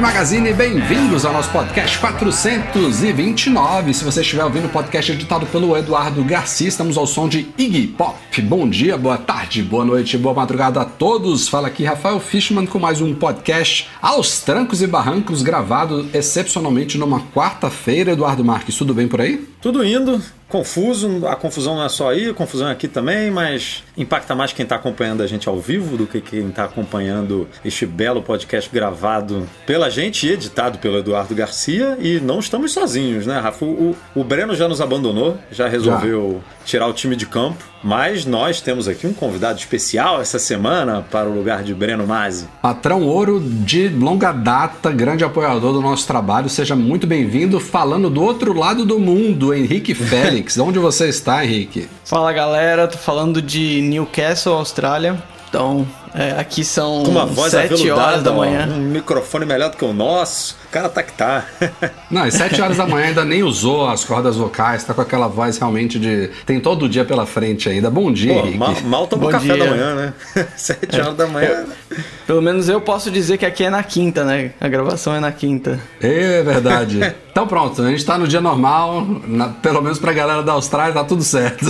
my Magazine, bem-vindos ao nosso podcast 429. Se você estiver ouvindo o podcast editado pelo Eduardo Garcia, estamos ao som de Iggy Pop. Bom dia, boa tarde, boa noite, boa madrugada a todos. Fala aqui Rafael Fishman com mais um podcast aos trancos e barrancos, gravado excepcionalmente numa quarta-feira. Eduardo Marques, tudo bem por aí? Tudo indo confuso, a confusão não é só aí, a confusão é aqui também, mas impacta mais quem está acompanhando a gente ao vivo do que quem está acompanhando este belo podcast gravado pela gente editado pelo Eduardo Garcia. E não estamos sozinhos, né, Rafa? O, o Breno já nos abandonou, já resolveu já. tirar o time de campo, mas nós temos aqui um convidado especial essa semana para o lugar de Breno Mazzi. Patrão Ouro de longa data, grande apoiador do nosso trabalho, seja muito bem-vindo. Falando do outro lado do mundo, Henrique Félix. Onde você está, Henrique? Fala galera, tô falando de Newcastle, Austrália. Então, é, aqui são Com uma voz 7 horas da manhã. Um microfone melhor do que o nosso. O cara tá que tá. Não, às 7 horas da manhã ainda nem usou as cordas vocais, tá com aquela voz realmente de. Tem todo o dia pela frente ainda. Bom dia, Pô, Henrique. Mal, mal tomou café dia. da manhã, né? 7 é. horas da manhã. pelo menos eu posso dizer que aqui é na quinta, né? A gravação é na quinta. É verdade. então pronto, a gente tá no dia normal, na, pelo menos pra galera da Austrália tá tudo certo.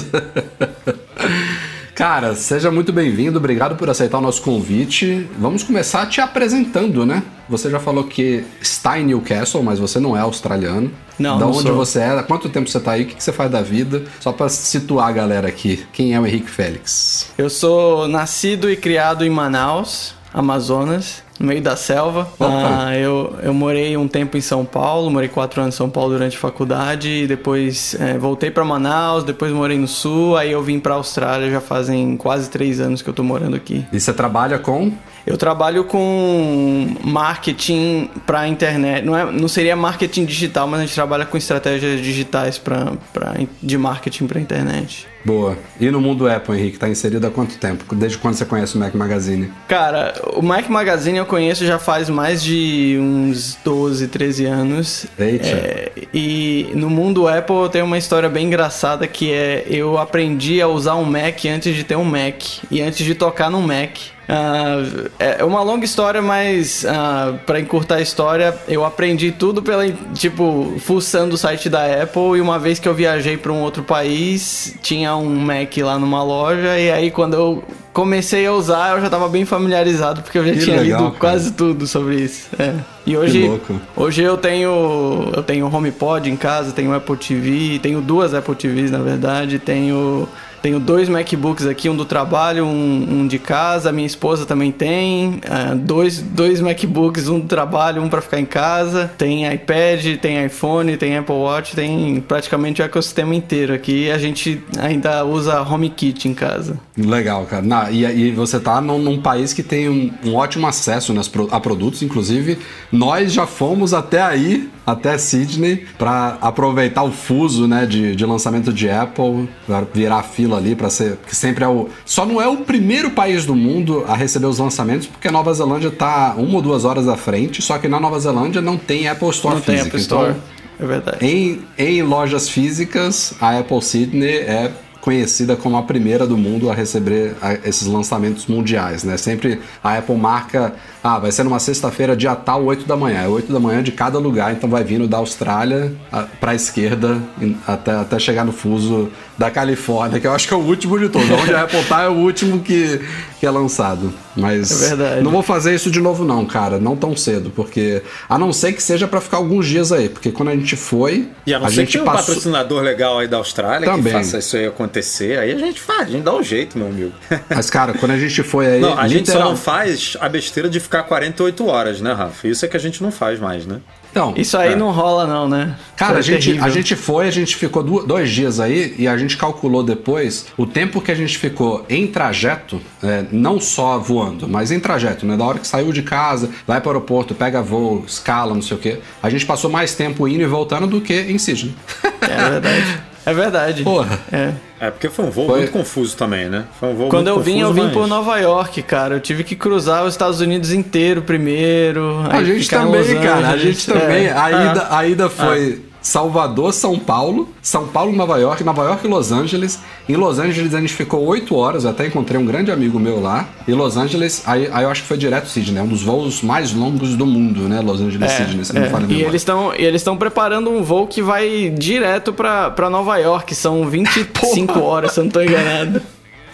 Cara, seja muito bem-vindo, obrigado por aceitar o nosso convite. Vamos começar te apresentando, né? Você já falou que está em Newcastle, mas você não é australiano. Não, Da não onde sou. você é? Há quanto tempo você está aí? O que você faz da vida? Só para situar a galera aqui. Quem é o Henrique Félix? Eu sou nascido e criado em Manaus, Amazonas no meio da selva. Ah, eu, eu morei um tempo em São Paulo, morei quatro anos em São Paulo durante a faculdade, depois é, voltei para Manaus, depois morei no Sul, aí eu vim para Austrália já fazem quase três anos que eu tô morando aqui. E você trabalha com? Eu trabalho com marketing para internet. Não, é, não seria marketing digital, mas a gente trabalha com estratégias digitais pra, pra, de marketing para internet. Boa. E no mundo Apple, Henrique, tá inserido há quanto tempo? Desde quando você conhece o Mac Magazine? Cara, o Mac Magazine eu conheço já faz mais de uns 12, 13 anos. Eita. É, e no mundo Apple eu tenho uma história bem engraçada que é eu aprendi a usar um Mac antes de ter um Mac e antes de tocar no Mac. Uh, é uma longa história, mas uh, para encurtar a história, eu aprendi tudo pela tipo fuçando o site da Apple e uma vez que eu viajei para um outro país, tinha um Mac lá numa loja e aí quando eu comecei a usar, eu já estava bem familiarizado porque eu já Que tinha legal, lido cara. quase tudo sobre isso. É. E hoje, hoje eu tenho eu tenho HomePod em casa, tenho Apple TV, tenho duas Apple TVs na verdade, tenho tenho dois MacBooks aqui, um do trabalho, um, um de casa. Minha esposa também tem. ah, dois, dois MacBooks, um do trabalho, um para ficar em casa. Tem iPad, tem iPhone, tem Apple Watch, tem praticamente o ecossistema inteiro aqui. A gente ainda usa HomeKit em casa. Legal, cara. Na- e, e você tá num, num país que tem um, um ótimo acesso pro- a produtos, inclusive nós já fomos até aí, até Sydney, para aproveitar o fuso, né, de, de lançamento de Apple, virar a fila ali para ser, que sempre é o, só não é o primeiro país do mundo a receber os lançamentos, porque a Nova Zelândia tá uma ou duas horas à frente, só que na Nova Zelândia não tem Apple Store Não tem física, Apple Store. então É verdade. em, em lojas físicas, a Apple Sydney é conhecida como a primeira do mundo a receber a- esses lançamentos mundiais, né? Sempre a Apple marca, ah, vai ser numa sexta-feira, dia tal, 8 da manhã. É 8 da manhã de cada lugar, então vai vindo da Austrália a- pra esquerda até, até chegar no fuso da Califórnia, que eu acho que é o último de todos. Onde a Apple tá é o último que, que é lançado. Mas É verdade. não vou fazer isso de novo não, cara, não tão cedo, porque a não ser que seja pra ficar alguns dias aí, porque quando a gente foi, E a não a ser gente que tenha um passou patrocinador legal aí da Austrália Também. que faça isso aí acontecer, aí a gente faz, a gente dá um jeito, meu amigo. Mas cara, quando a gente foi aí, Não, a gente só literal- não faz a besteira de ficar 48 horas, né, Rafa? Isso é que a gente não faz mais, né? Então, Isso aí é. não rola, não, né? Cara, a é gente, terrível. a gente foi, a gente ficou dois dias aí e a gente calculou depois o tempo que a gente ficou em trajeto, é, não só voando, mas em trajeto, né? Da hora que saiu de casa, vai para o aeroporto, pega voo, escala, não sei o quê. A gente passou mais tempo indo e voltando do que em Sydney. É verdade. É verdade. Porra. É. É, porque foi um voo Foi. muito confuso também, né? Foi um voo Quando muito eu vim, eu vim mas- por Nova York, cara. Eu tive que cruzar os Estados Unidos inteiro primeiro. A aí gente também, cara. A gente também. É. A, É. ida, a ida foi Salvador, São Paulo, São Paulo, Nova York, Nova York e Los Angeles. Em Los Angeles a gente ficou oito horas, eu até encontrei um grande amigo meu lá. E Los Angeles, aí, aí eu acho que foi direto Sydney, é um dos voos mais longos do mundo, né? Los Angeles, Sydney, se não É, me falha a e eles estão eles estão preparando um voo que vai direto pra Nova York. São 25 horas, se eu não tô enganado.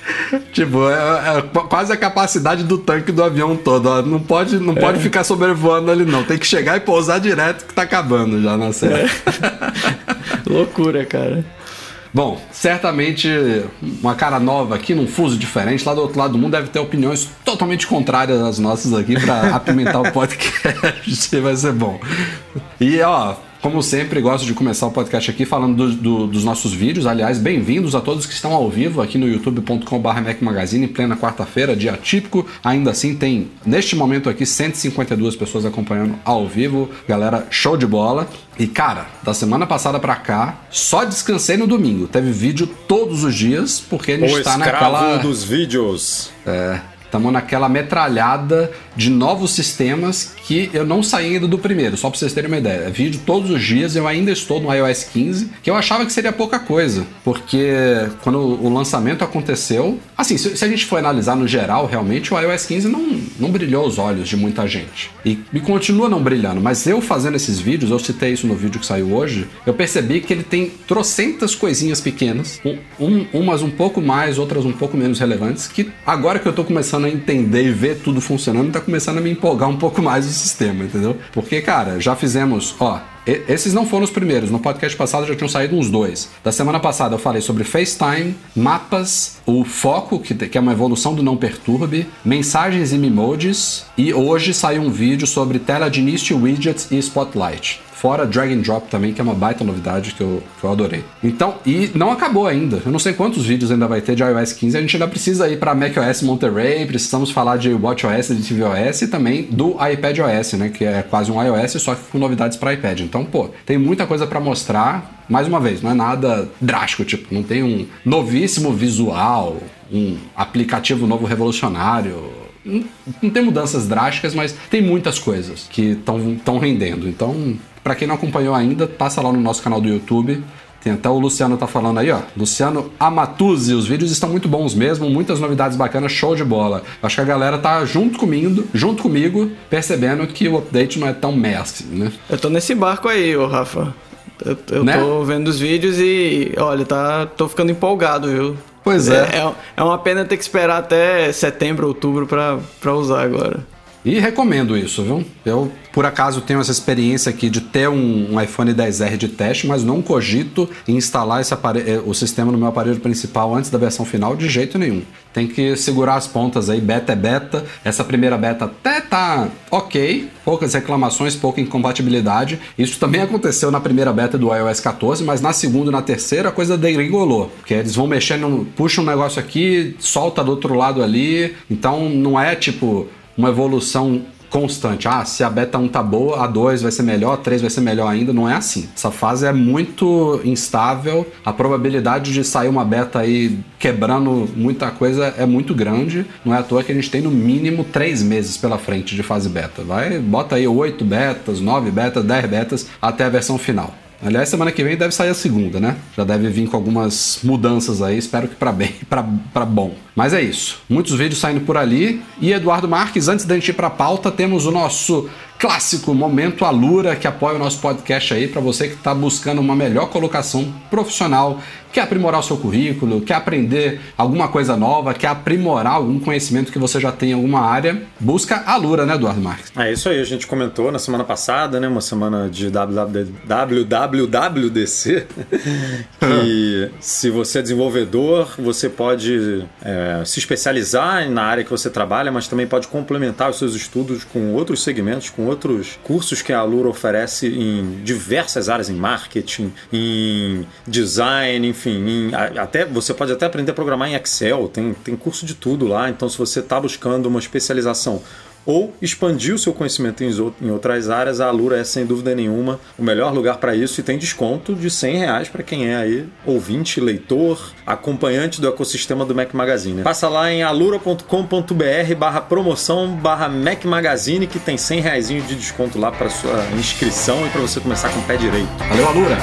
Tipo, é, é qu- quase a capacidade do tanque do avião todo. ó. Não pode, não É. pode ficar sobrevoando ali, não. Tem que chegar e pousar direto que tá acabando já na série. Loucura, cara. Bom, certamente uma cara nova aqui, num fuso diferente, lá do outro lado do mundo deve ter opiniões totalmente contrárias às nossas aqui pra apimentar o podcast. Vai ser bom. E ó, como sempre, gosto de começar o podcast aqui falando do- do- dos nossos vídeos. Aliás, bem-vindos a todos que estão ao vivo aqui no youtube.com.br Mac Magazine, em plena quarta-feira, dia típico. Ainda assim, tem neste momento aqui 152 pessoas acompanhando ao vivo. Galera, show de bola. E cara, da semana passada pra cá, só descansei no domingo. Teve vídeo todos os dias, porque a gente O tá naquela. dos vídeos. É, estamos naquela metralhada de novos sistemas que eu não saí ainda do primeiro, só pra vocês terem uma ideia. É vídeo todos os dias, eu ainda estou no iOS 15, que eu achava que seria pouca coisa, porque quando o lançamento aconteceu, assim, se, a gente for analisar no geral, realmente o iOS 15 não, não brilhou os olhos de muita gente. E, e continua não brilhando, mas eu fazendo esses vídeos, eu citei isso no vídeo que saiu hoje, eu percebi que ele tem trocentas coisinhas pequenas, um- um- umas um pouco mais, outras um pouco menos relevantes, que agora que eu tô começando a entender e ver tudo funcionando, tá começando a me empolgar um pouco mais o sistema, entendeu? Porque, cara, já fizemos, ó, esses não foram os primeiros. No podcast passado já tinham saído uns dois. Da semana passada eu falei sobre FaceTime, mapas, o foco, que, é uma evolução do não perturbe, mensagens e emojis. E hoje saiu um vídeo sobre tela de início, widgets e spotlight. Fora drag and drop também, que é uma baita novidade que eu, que eu adorei. Então, e não acabou ainda. Eu não sei quantos vídeos ainda vai ter de iOS 15. A gente ainda precisa ir para macOS Monterey, precisamos falar de WatchOS, de tvOS e também do iPadOS, né? Que é quase um iOS, só que com novidades para iPad. Então, pô, tem muita coisa para mostrar. Mais uma vez, não é nada drástico, tipo, não tem um novíssimo visual, um aplicativo novo revolucionário, não, tem mudanças drásticas, mas tem muitas coisas que estão rendendo. Então, pra quem não acompanhou ainda, passa lá no nosso canal do YouTube. Tem até o Luciano tá falando aí, ó. Luciano Amatuzzi, os vídeos estão muito bons mesmo, muitas novidades bacanas, show de bola. Acho que a galera tá junto comigo, junto comigo, percebendo que o update não é tão meh assim, né? Eu tô nesse barco aí, ô Rafa. Eu, eu Né? tô vendo os vídeos e, olha, tá, tô ficando empolgado, viu? Pois é. É, é uma pena ter que esperar até setembro, outubro pra, pra usar agora. E recomendo isso, viu? Eu, por acaso, tenho essa experiência aqui de ter um, um iPhone 10R de teste, mas não cogito em instalar eh, o sistema no meu aparelho principal antes da versão final de jeito nenhum. Tem que segurar as pontas aí, beta é beta. Essa primeira beta até tá ok, poucas reclamações, pouca incompatibilidade. Isso também aconteceu na primeira beta do iOS 14, mas na segunda e na terceira a coisa degringolou. Porque eles vão mexendo, puxa um negócio aqui, solta do outro lado ali. Então não é tipo uma evolução constante. Ah, se a beta 1 tá boa, a 2 vai ser melhor, a 3 vai ser melhor ainda. Não é assim. Essa fase é muito instável. A probabilidade de sair uma beta aí quebrando muita coisa é muito grande. Não é à toa que a gente tem no mínimo 3 meses pela frente de fase beta. Vai, bota aí 8 betas, 9 betas, 10 betas até a versão final. Aliás, semana que vem deve sair a segunda, né? Já deve vir com algumas mudanças aí, espero que para bem, para bom. Mas é isso. Muitos vídeos saindo por ali. E Eduardo Marques, antes da gente ir pra pauta, temos o nosso clássico momento Alura que apoia o nosso podcast aí para você que está buscando uma melhor colocação profissional, quer aprimorar o seu currículo, quer aprender alguma coisa nova, quer aprimorar algum conhecimento que você já tem em alguma área, busca a Alura, né, Eduardo Marques? É isso aí, a gente comentou na semana passada, né, uma semana de WWDC, que se você é desenvolvedor, você pode é, se especializar na área que você trabalha, mas também pode complementar os seus estudos com outros segmentos, com outros cursos que a Alura oferece em diversas áreas, em marketing, em design, enfim, em, até você pode até aprender a programar em Excel, tem, tem curso de tudo lá. Então, se você está buscando uma especialização ou expandir o seu conhecimento em outras áreas, a Alura é sem dúvida nenhuma o melhor lugar para isso e tem desconto de 100 reais para quem é aí ouvinte, leitor, acompanhante do ecossistema do Mac Magazine. Passa lá em alura.com.br barra promoção barra Mac Magazine que tem 100 reais de desconto lá para sua inscrição e para você começar com o pé direito. Valeu, Alura!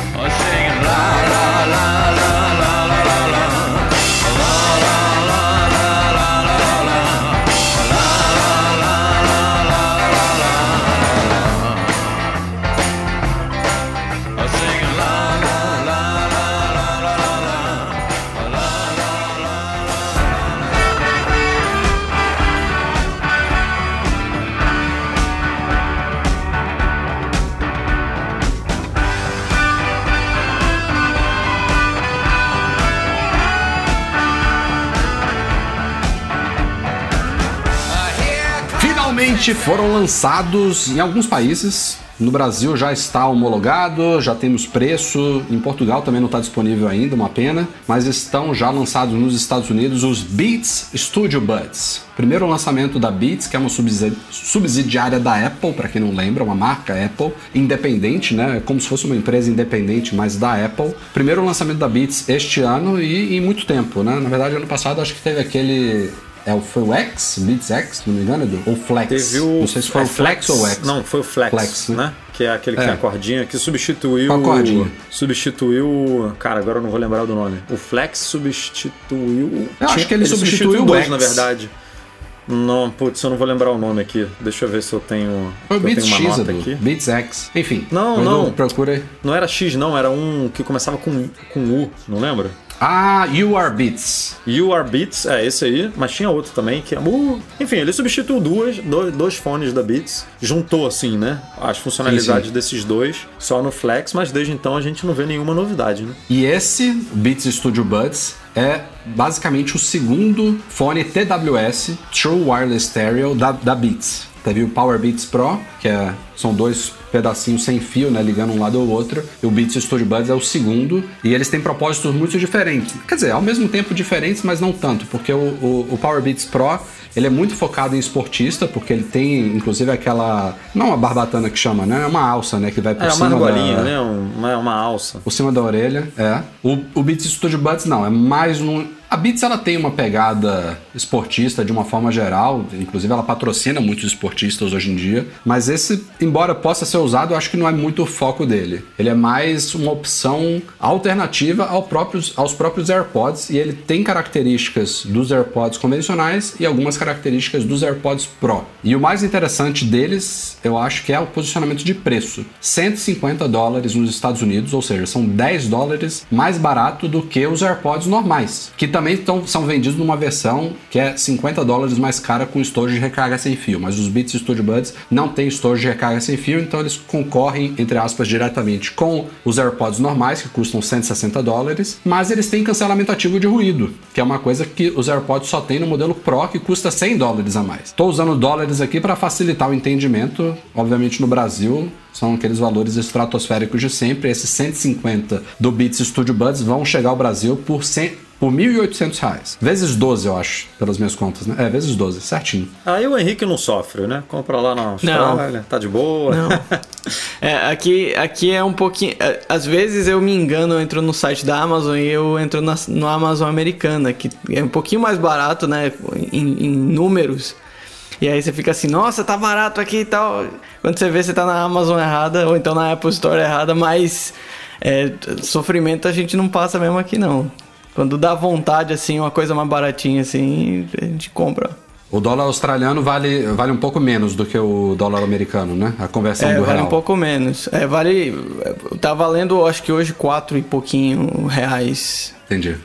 Finalmente foram lançados em alguns países. No Brasil já está homologado, já temos preço. Em Portugal também não está disponível ainda, uma pena. Mas estão já lançados nos Estados Unidos os Beats Studio Buds. Primeiro lançamento da Beats, que é uma subsidiária da Apple, para quem não lembra, uma marca Apple, independente, né? É como se fosse uma empresa independente, mas da Apple. Primeiro lançamento da Beats este ano e em muito tempo, né? Na verdade, ano passado acho que teve aquele é, foi o X, Beats X, se não me engano, Edu? Ou Flex? Teve o, não sei se foi é o Flex, Flex, ou X. Não, foi o Flex, Flex né? né? Que é aquele que é. tem a cordinha, que substituiu. A cordinha. Substituiu. Cara, agora eu não vou lembrar do nome. O Flex substituiu. Eu acho que ele, ele substituiu, substituiu o dois, X. na verdade. Não, putz, eu não vou lembrar o nome aqui. Deixa eu ver se eu tenho. Foi o Beats X, aqui. Beats X. Enfim. Não, não. Procura. Não era X, não. Era um que começava com, com U, não lembra? Ah, You Are Beats. You Are Beats, é esse aí, mas tinha outro também que é. Uh, enfim, ele substituiu duas, dois, dois, fones da Beats, juntou assim, né? As funcionalidades sim, sim. desses dois só no Flex, mas desde então a gente não vê nenhuma novidade, né? E esse Beats Studio Buds é basicamente o segundo fone TWS True Wireless Stereo da, da Beats. Teve o Power Beats Pro, que é, são dois pedacinhos sem fio, né, ligando um lado ao outro. E o Beats Studio Buds é o segundo. E eles têm propósitos muito diferentes. Quer dizer, ao mesmo tempo diferentes, mas não tanto, porque o, o, o Power Beats Pro ele é muito focado em esportista, porque ele tem, inclusive, aquela. Não uma barbatana que chama, né? É uma alça, né? Que vai por é, cima. É uma argolinha, da... né? Uma, uma alça. Por cima da orelha, é. O, o Beats Studio Buds não, é mais um a Beats ela tem uma pegada esportista de uma forma geral, inclusive ela patrocina muitos esportistas hoje em dia, mas esse, embora possa ser usado, eu acho que não é muito o foco dele. Ele é mais uma opção alternativa ao próprios, aos próprios AirPods e ele tem características dos AirPods convencionais e algumas características dos AirPods Pro. E o mais interessante deles, eu acho que é o posicionamento de preço. 150 dólares nos Estados Unidos, ou seja, são 10 dólares mais barato do que os AirPods normais, que também também tão, são vendidos numa versão que é 50 dólares mais cara com estojo de recarga sem fio, mas os Beats Studio Buds não tem estojo de recarga sem fio, então eles concorrem, entre aspas, diretamente com os AirPods normais, que custam 160 dólares, mas eles têm cancelamento ativo de ruído, que é uma coisa que os AirPods só tem no modelo Pro, que custa 100 dólares a mais. Estou usando dólares aqui para facilitar o entendimento, obviamente no Brasil são aqueles valores estratosféricos de sempre. Esses 150 do Beats Studio Buds vão chegar ao Brasil por 100, por R$ 1.800. Vezes 12, eu acho, pelas minhas contas, né? É, vezes 12, certinho. Aí o Henrique não sofre, né? Compra lá na Austrália, não. tá de boa. Não. é, aqui, aqui é um pouquinho... É, às vezes eu me engano, eu entro no site da Amazon e eu entro na, no Amazon americana, que é um pouquinho mais barato, né? Em, em números. E aí você fica assim, nossa, tá barato aqui e tal. Quando você vê, você tá na Amazon errada, ou então na Apple Store errada, mas... É, sofrimento a gente não passa mesmo aqui não. Quando dá vontade, assim, uma coisa mais baratinha, assim, a gente compra. O dólar australiano vale, vale um pouco menos do que o dólar americano, né? A conversão é, do vale real. um pouco menos. É, vale. Tá valendo, acho que hoje, quatro e pouquinho reais. Entendi.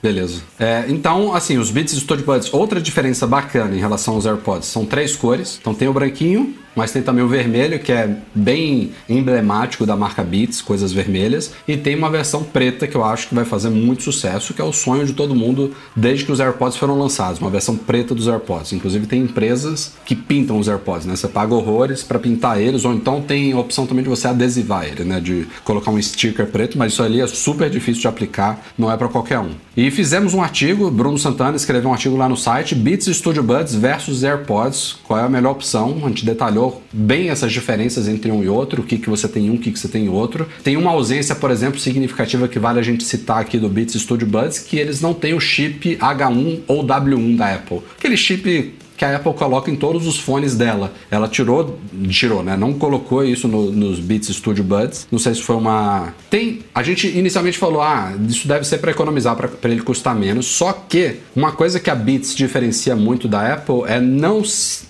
Beleza. É, então, assim, os Beats Studio Buds, outra diferença bacana em relação aos AirPods, são três cores. Então tem o branquinho, mas tem também o vermelho, que é bem emblemático da marca Beats, coisas vermelhas, e tem uma versão preta que eu acho que vai fazer muito sucesso, que é o sonho de todo mundo desde que os AirPods foram lançados, uma versão preta dos AirPods. Inclusive tem empresas que pintam os AirPods, né? Você paga horrores para pintar eles, ou então tem a opção também de você adesivar ele, né? De colocar um sticker preto, mas isso ali é super difícil de aplicar, não é para qualquer um. E fizemos um artigo, Bruno Santana escreveu um artigo lá no site, Beats Studio Buds versus AirPods, qual é a melhor opção? A gente detalhou bem essas diferenças entre um e outro, o que, que você tem em um, o que, que você tem em outro. Tem uma ausência, por exemplo, significativa que vale a gente citar aqui do Beats Studio Buds, que eles não têm o chip H1 ou W1 da Apple. Aquele chip que a Apple coloca em todos os fones dela. Ela tirou, tirou, né? Não colocou isso no, nos Beats Studio Buds. Não sei se foi uma. Tem. A gente inicialmente falou, ah, isso deve ser para economizar, para ele custar menos. Só que uma coisa que a Beats diferencia muito da Apple é não,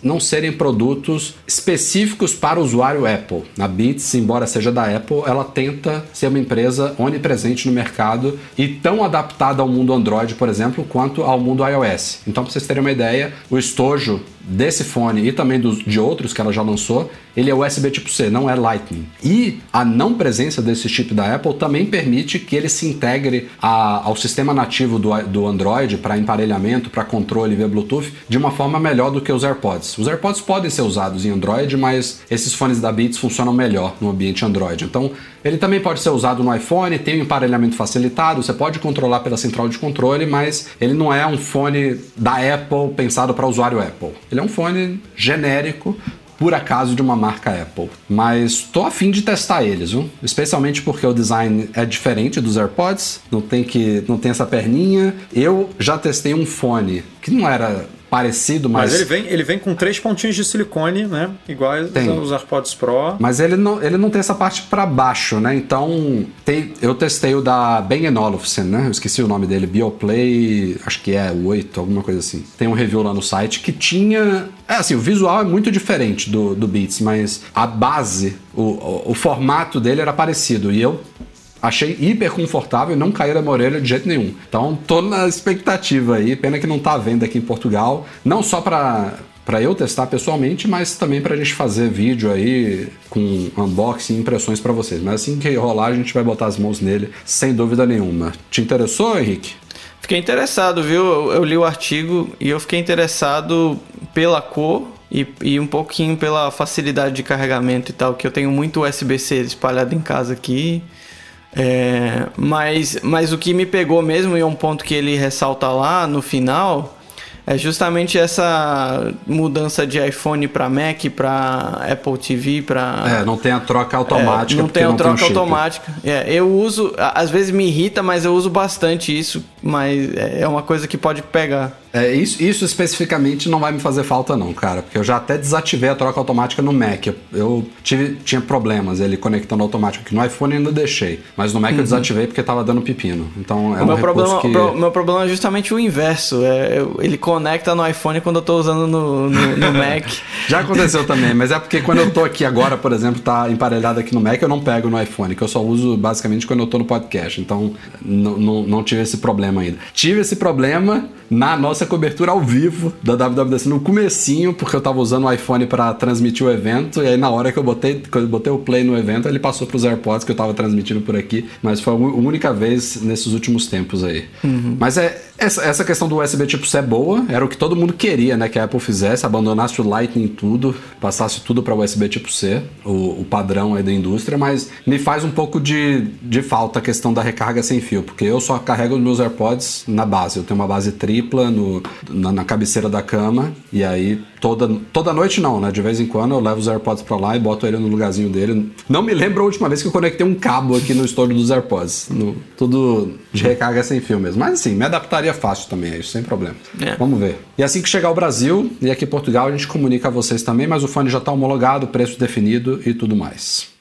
não serem produtos específicos para o usuário Apple. A Beats, embora seja da Apple, ela tenta ser uma empresa onipresente no mercado e tão adaptada ao mundo Android, por exemplo, quanto ao mundo iOS. Então, para vocês terem uma ideia, o estojo desse fone e também dos, de outros que ela já lançou, ele é USB tipo C, não é Lightning. E a não presença desse chip da Apple também permite que ele se integre a, ao sistema nativo do, do Android para emparelhamento, para controle via Bluetooth, de uma forma melhor do que os AirPods. Os AirPods podem ser usados em Android, mas esses fones da Beats funcionam melhor no ambiente Android. Então, ele também pode ser usado no iPhone, tem um emparelhamento facilitado, você pode controlar pela central de controle, mas ele não é um fone da Apple pensado para usuário Apple. É um fone genérico, por acaso de uma marca Apple. Mas tô afim de testar eles, viu? Especialmente porque o design é diferente dos AirPods, não tem que não tem essa perninha. Eu já testei um fone que não era parecido, mas... mas ele vem, ele vem com três pontinhos de silicone, né? Igual aos AirPods Pro. Mas ele não, ele não tem essa parte para baixo, né? Então, tem, eu testei o da Bang Olufsen, né? Eu esqueci o nome dele, Bioplay, acho que é 8, alguma coisa assim. Tem um review lá no site que tinha... É assim, o visual é muito diferente do, do Beats, mas a base, o, o, o formato dele era parecido. E eu achei hiper confortável não caiu da minha orelha de jeito nenhum. Então tô na expectativa aí, pena que não tá à venda aqui em Portugal, não só para para eu testar pessoalmente, mas também para a gente fazer vídeo aí com unboxing e impressões para vocês. Mas assim que rolar, a gente vai botar as mãos nele, sem dúvida nenhuma. Te interessou, Henrique? Fiquei interessado, viu? Eu, eu li o artigo e eu fiquei interessado pela cor e, e, um pouquinho pela facilidade de carregamento e tal, que eu tenho muito USB-C espalhado em casa aqui. É, mas, mas o que me pegou mesmo, e é um ponto que ele ressalta lá no final, é justamente essa mudança de iPhone para Mac, para Apple TV, para É, não tem a troca automática. É, não tem a troca tem um automática. É, eu uso, às vezes me irrita, mas eu uso bastante isso, mas é uma coisa que pode pegar. É, isso, isso especificamente não vai me fazer falta, não, cara, porque eu já até desativei a troca automática no Mac. Eu, eu tive, tinha problemas ele conectando automático, que no iPhone ainda deixei, mas no Mac uhum. eu desativei porque tava dando pepino. Então é o um meu problema, que... o meu problema é justamente o inverso. É, eu, ele conecta no iPhone quando eu tô usando no, no, no Mac. já aconteceu também, mas é porque quando eu tô aqui agora, por exemplo, tá emparelhado aqui no Mac, eu não pego no iPhone, que eu só uso basicamente quando eu tô no podcast. Então não tive esse problema ainda. Tive esse problema na nossa cobertura ao vivo da WWDC no comecinho, porque eu tava usando o iPhone para transmitir o evento, e aí na hora que eu botei, que eu botei o play no evento, ele passou pros AirPods que eu tava transmitindo por aqui, mas foi a única vez nesses últimos tempos aí. Uhum. Mas é essa, essa questão do USB tipo C é boa, era o que todo mundo queria, né, que a Apple fizesse, abandonasse o Lightning tudo, passasse tudo para USB tipo C, o, o padrão aí da indústria, mas me faz um pouco de, de falta a questão da recarga sem fio, porque eu só carrego os meus AirPods na base, eu tenho uma base tripla no, na, na cabeceira da cama, e aí toda, toda noite não, né? De vez em quando eu levo os AirPods pra lá e boto ele no lugarzinho dele. Não me lembro a última vez que eu conectei um cabo aqui no estúdio dos AirPods. No, tudo de recarga sem fio mesmo. Mas assim, me adaptaria fácil também a isso, sem problema. É. Vamos ver. E assim que chegar ao Brasil e aqui em Portugal, a gente comunica a vocês também, mas o fone já tá homologado, preço definido e tudo mais.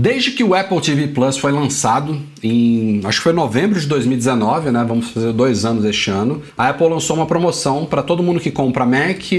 Desde que o Apple TV Plus foi lançado, em acho que foi novembro de 2019, né? Vamos fazer dois anos este ano. A Apple lançou uma promoção para todo mundo que compra Mac,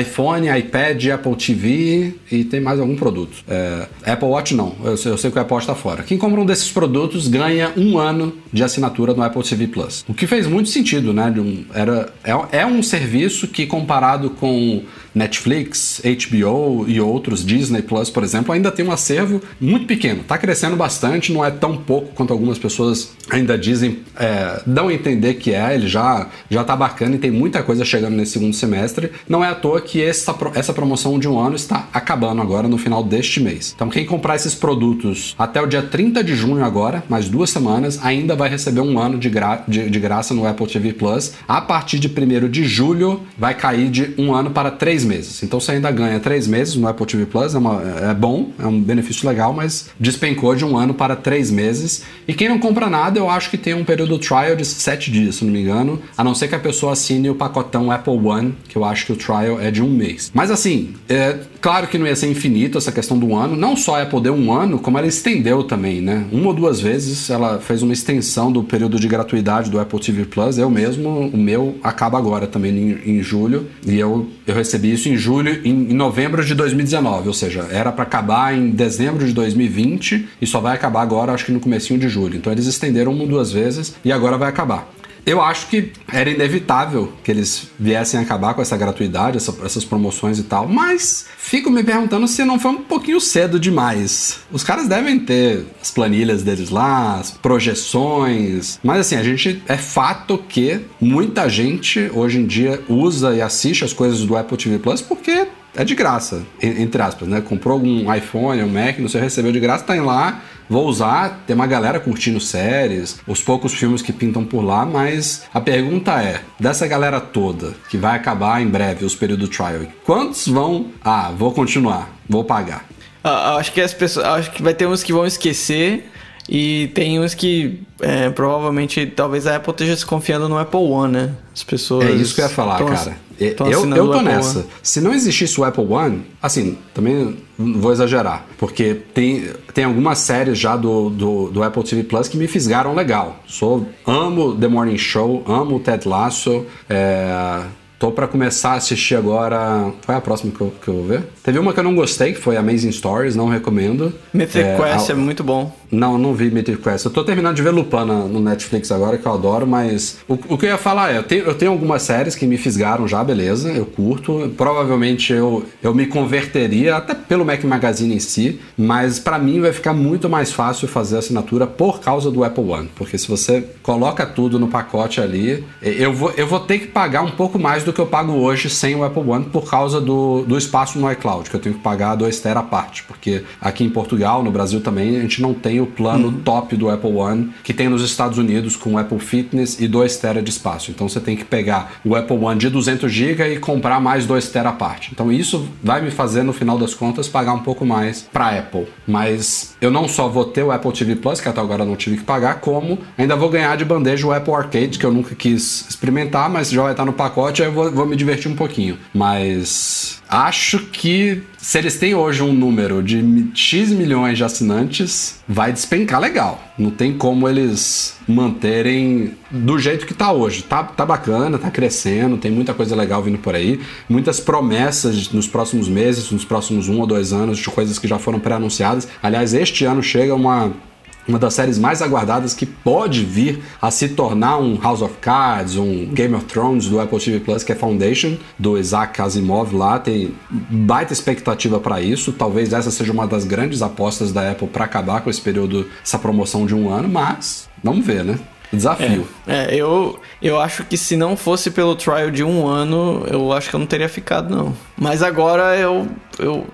iPhone, iPad, Apple TV e tem mais algum produto. É, Apple Watch não, eu sei, eu sei que o Apple Watch está fora. Quem compra um desses produtos ganha um ano de assinatura no Apple TV Plus. O que fez muito sentido, né? Era, é, é um serviço que comparado com Netflix, HBO e outros, Disney Plus, por exemplo, ainda tem um acervo muito pequeno. Está crescendo bastante, não é tão pouco quanto algumas pessoas ainda dizem, é, dão a entender que é. Ele já já está bacana e tem muita coisa chegando nesse segundo semestre. Não é à toa que essa, essa promoção de um ano está acabando agora no final deste mês. Então, quem comprar esses produtos até o dia 30 de junho agora, mais duas semanas, ainda vai receber um ano de, gra de, de graça no Apple TV Plus. A partir de 1 de julho, vai cair de um ano para três meses. Então você ainda ganha três meses no Apple TV Plus, é, uma, é bom, é um benefício legal, mas despencou de um ano para três meses. E quem não compra nada, eu acho que tem um período trial de sete dias, se não me engano, a não ser que a pessoa assine o pacotão Apple One, que eu acho que o trial é de um mês. Mas assim, é claro que não ia ser infinito essa questão do ano, não só a Apple deu um ano, como ela estendeu também, né? Uma ou duas vezes ela fez uma extensão do período de gratuidade do Apple TV Plus, eu mesmo, o meu acaba agora também em, em julho, e eu, eu recebi isso em julho, em, em novembro de 2019, ou seja, era para acabar em dezembro de 2020 e só vai acabar agora, acho que no comecinho de julho. Então eles estenderam uma duas vezes e agora vai acabar. Eu acho que era inevitável que eles viessem acabar com essa gratuidade, essa, essas promoções e tal, mas fico me perguntando se não foi um pouquinho cedo demais. Os caras devem ter as planilhas deles lá, as projeções, mas assim, a gente é fato que muita gente hoje em dia usa e assiste as coisas do Apple TV Plus porque é de graça, entre aspas, né? Comprou um iPhone, um Mac, não sei, recebeu de graça, tá em lá, vou usar, tem uma galera curtindo séries, os poucos filmes que pintam por lá, mas a pergunta é, dessa galera toda que vai acabar em breve os períodos trial, quantos vão, ah, vou continuar, vou pagar? Ah, acho que as pessoas, acho que vai ter uns que vão esquecer e tem uns que é, provavelmente talvez a Apple esteja se confiando no Apple One, né? As pessoas. É isso que eu ia falar, cara. Eu, eu tô nessa. One. Se não existisse o Apple One, assim, também vou exagerar, porque tem, tem algumas séries já do, do, do, Apple TV Plus que me fisgaram legal. Sou, amo The Morning Show, amo Ted Lasso, é, Tô para começar a assistir agora. Qual é a próxima que eu, que eu vou ver? Teve uma que eu não gostei, que foi Amazing Stories, não recomendo. Mythic é, Quest a... é muito bom. Não, não vi Mythic Quest. Eu tô terminando de ver Lupin no Netflix agora, que eu adoro, mas o, o que eu ia falar é: eu tenho, eu tenho algumas séries que me fisgaram já, beleza, eu curto. Provavelmente eu, eu me converteria, até pelo Mac Magazine em si, mas para mim vai ficar muito mais fácil fazer a assinatura por causa do Apple One. Porque se você coloca tudo no pacote ali, eu vou, eu vou ter que pagar um pouco mais do que eu pago hoje sem o Apple One por causa do, do espaço no iCloud, que eu tenho que pagar 2 TB à parte, porque aqui em Portugal, no Brasil também, a gente não tem o plano uhum. top do Apple One que tem nos Estados Unidos com o Apple Fitness e 2 TB de espaço. Então você tem que pegar o Apple One de 200 GB e comprar mais 2 TB à parte. Então isso vai me fazer, no final das contas, pagar um pouco mais para Apple. Mas eu não só vou ter o Apple TV Plus, que até agora não tive que pagar, como ainda vou ganhar de bandeja o Apple Arcade, que eu nunca quis experimentar, mas já vai estar no pacote, aí eu vou, vou me divertir um pouquinho. Mas acho que se eles têm hoje um número de X milhões de assinantes, vai despencar legal. Não tem como eles manterem do jeito que tá hoje. Tá, tá bacana, tá crescendo, tem muita coisa legal vindo por aí. Muitas promessas nos próximos meses, nos próximos um ou dois anos, de coisas que já foram pré-anunciadas. Aliás, este ano chega uma uma das séries mais aguardadas que pode vir a se tornar um House of Cards, um Game of Thrones do Apple TV Plus, que é Foundation, do Isaac Asimov lá. Tem baita expectativa para isso. Talvez essa seja uma das grandes apostas da Apple para acabar com esse período, essa promoção de um ano, mas vamos ver, né? Desafio. É, é, eu, eu acho que se não fosse pelo trial de um ano, eu acho que eu não teria ficado, não. Mas agora eu, eu,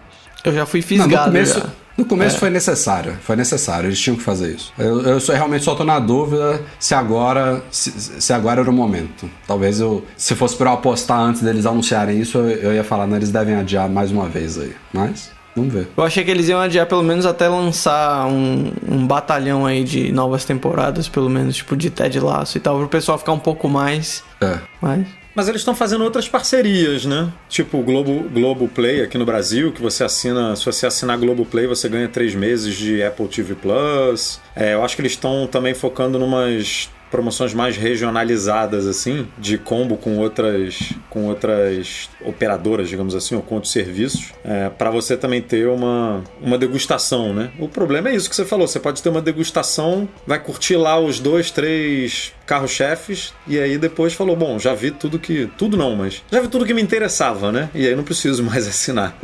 eu já fui fisgado. Não, no começo, já. No começo é. foi necessário, foi necessário, eles tinham que fazer isso. Eu, eu só, realmente só tô na dúvida se agora se, se, agora era o momento. Talvez eu, se fosse para eu apostar antes deles anunciarem isso, eu, eu ia falar, não, eles devem adiar mais uma vez aí. Mas Vamos ver. Eu achei que eles iam adiar pelo menos até lançar um, um batalhão aí de novas temporadas, pelo menos, tipo de Ted Laço e tal, pro pessoal ficar um pouco mais. É. Mas Mas eles estão fazendo outras parcerias, né? Tipo o Globo, Globo Play aqui no Brasil, que você assina. Se você assinar Globo Play, você ganha três meses de Apple TV Plus. É, eu acho que eles estão também focando numas promoções mais regionalizadas assim, de combo com outras com outras operadoras, digamos assim, ou com outros serviços, é, para você também ter uma, uma degustação, né? O problema é isso que você falou, você pode ter uma degustação, vai curtir lá os dois, três carro-chefes e aí depois falou, bom, já vi tudo que tudo não, mas já vi tudo que me interessava, né? E aí não preciso mais assinar.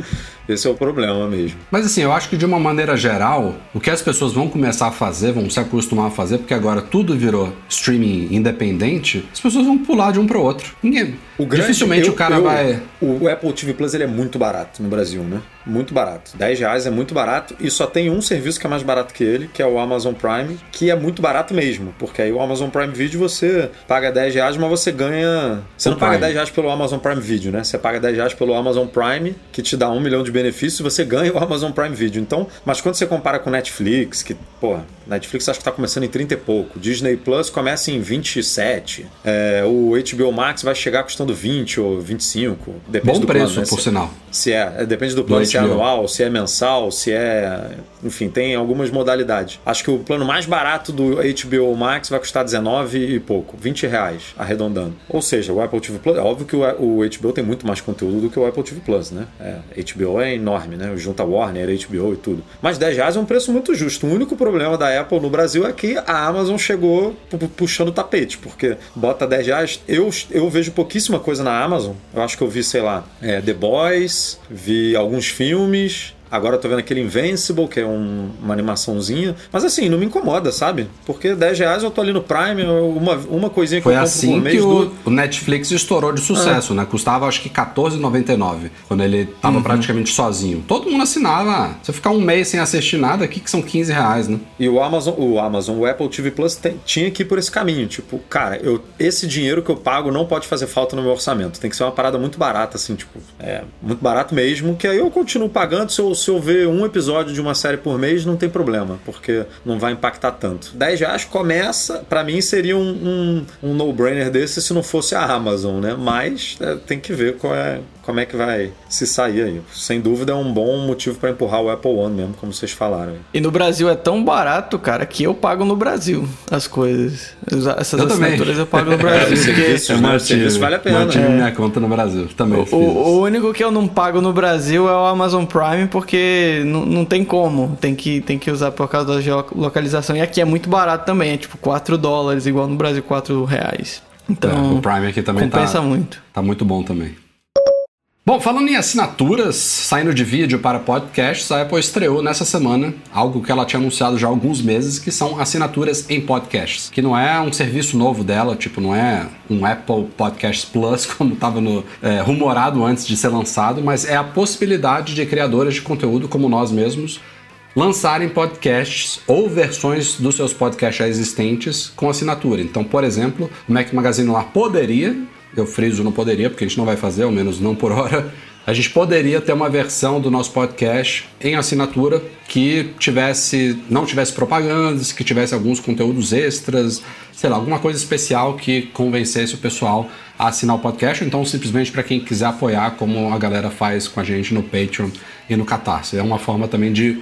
Esse é o problema mesmo. Mas assim, eu acho que de uma maneira geral, o que as pessoas vão começar a fazer, vão se acostumar a fazer, porque agora tudo virou streaming independente, as pessoas vão pular de um para o outro. Ninguém. O grande, Dificilmente eu, o cara eu, vai. O Apple TV Plus ele é muito barato no Brasil, né? Muito barato. 10 reais é muito barato e só tem um serviço que é mais barato que ele, que é o Amazon Prime, que é muito barato mesmo. Porque aí o Amazon Prime Video você paga 10 reais, mas você ganha. Você o não Prime. paga 10 reais pelo Amazon Prime Video, né? Você paga 10 reais pelo Amazon Prime, que te dá um milhão de benefícios e você ganha o Amazon Prime Video. Então, mas quando você compara com Netflix, que, pô, Netflix acho que tá começando em 30 e pouco. Disney Plus começa em 27. É, o HBO Max vai chegar custando 20 ou 25. Depende Bom do preço, plano, né? por se, sinal. Se é, é depende do plano, se é anual, se é mensal, se é. Enfim, tem algumas modalidades. Acho que o plano mais barato do HBO Max vai custar 19 e pouco, 20 reais, arredondando. Ou seja, o Apple TV Plus, é óbvio que o, HBO tem muito mais conteúdo do que o Apple TV Plus, né? É, HBO é enorme, né? Junta Warner, HBO e tudo. Mas 10 reais é um preço muito justo. O único problema da Apple no Brasil é que a Amazon chegou puxando o tapete, porque bota 10 reais. Eu, eu vejo pouquíssima coisa na Amazon. Eu acho que eu vi, sei lá, é, The Boys, vi alguns filmes, filmes. Agora eu tô vendo aquele Invincible, que é um, uma animaçãozinha. Mas assim, não me incomoda, sabe? Porque 10 reais eu tô ali no Prime, uma, uma coisinha que Foi eu assim por mês. que do... o, Netflix estourou de sucesso, ah. né? Custava acho que R$14,99, quando ele tava uhum. praticamente sozinho. Todo mundo assinava. Se eu ficar um mês sem assistir nada, aqui que são 15 reais, né? E o Amazon, o Amazon, o Apple TV Plus tem, tinha que ir por esse caminho. Tipo, cara, eu, esse dinheiro que eu pago não pode fazer falta no meu orçamento. Tem que ser uma parada muito barata, assim, tipo, é, muito barato mesmo, que aí eu continuo pagando se eu se eu ver um episódio de uma série por mês, não tem problema, porque não vai impactar tanto. 10 reais começa, para mim seria um, um, um no-brainer desse se não fosse a Amazon, né? Mas é, tem que ver qual é, como é que vai se sair aí. Sem dúvida é um bom motivo para empurrar o Apple One mesmo, como vocês falaram. E no Brasil é tão barato, cara, que eu pago no Brasil as coisas. Essas eu assinaturas também. eu pago no Brasil. É, porque... serviço, né? serviço vale a pena. Mantive é. minha conta no Brasil também. O, o, único que eu não pago no Brasil é o Amazon Prime, porque não, não tem como. Tem que, tem que usar por causa da geolocalização. E aqui é muito barato também, é tipo 4 dólares, igual no Brasil, 4 reais. Então, é, o Prime aqui também compensa tá, muito. Tá muito bom também. Bom, falando em assinaturas, saindo de vídeo para podcasts, a Apple estreou nessa semana algo que ela tinha anunciado já há alguns meses, que são assinaturas em podcasts, que não é um serviço novo dela, tipo, não é um Apple Podcasts Plus, como estava é, rumorado antes de ser lançado, mas é a possibilidade de criadores de conteúdo como nós mesmos lançarem podcasts ou versões dos seus podcasts existentes com assinatura. Então, por exemplo, o Mac Magazine lá poderia eu friso não poderia, porque a gente não vai fazer, ao menos não por hora. A gente poderia ter uma versão do nosso podcast em assinatura que tivesse, não tivesse propagandas, que tivesse alguns conteúdos extras, sei lá, alguma coisa especial que convencesse o pessoal a assinar o podcast, ou então simplesmente para quem quiser apoiar, como a galera faz com a gente no Patreon e no Catarse. É uma forma também de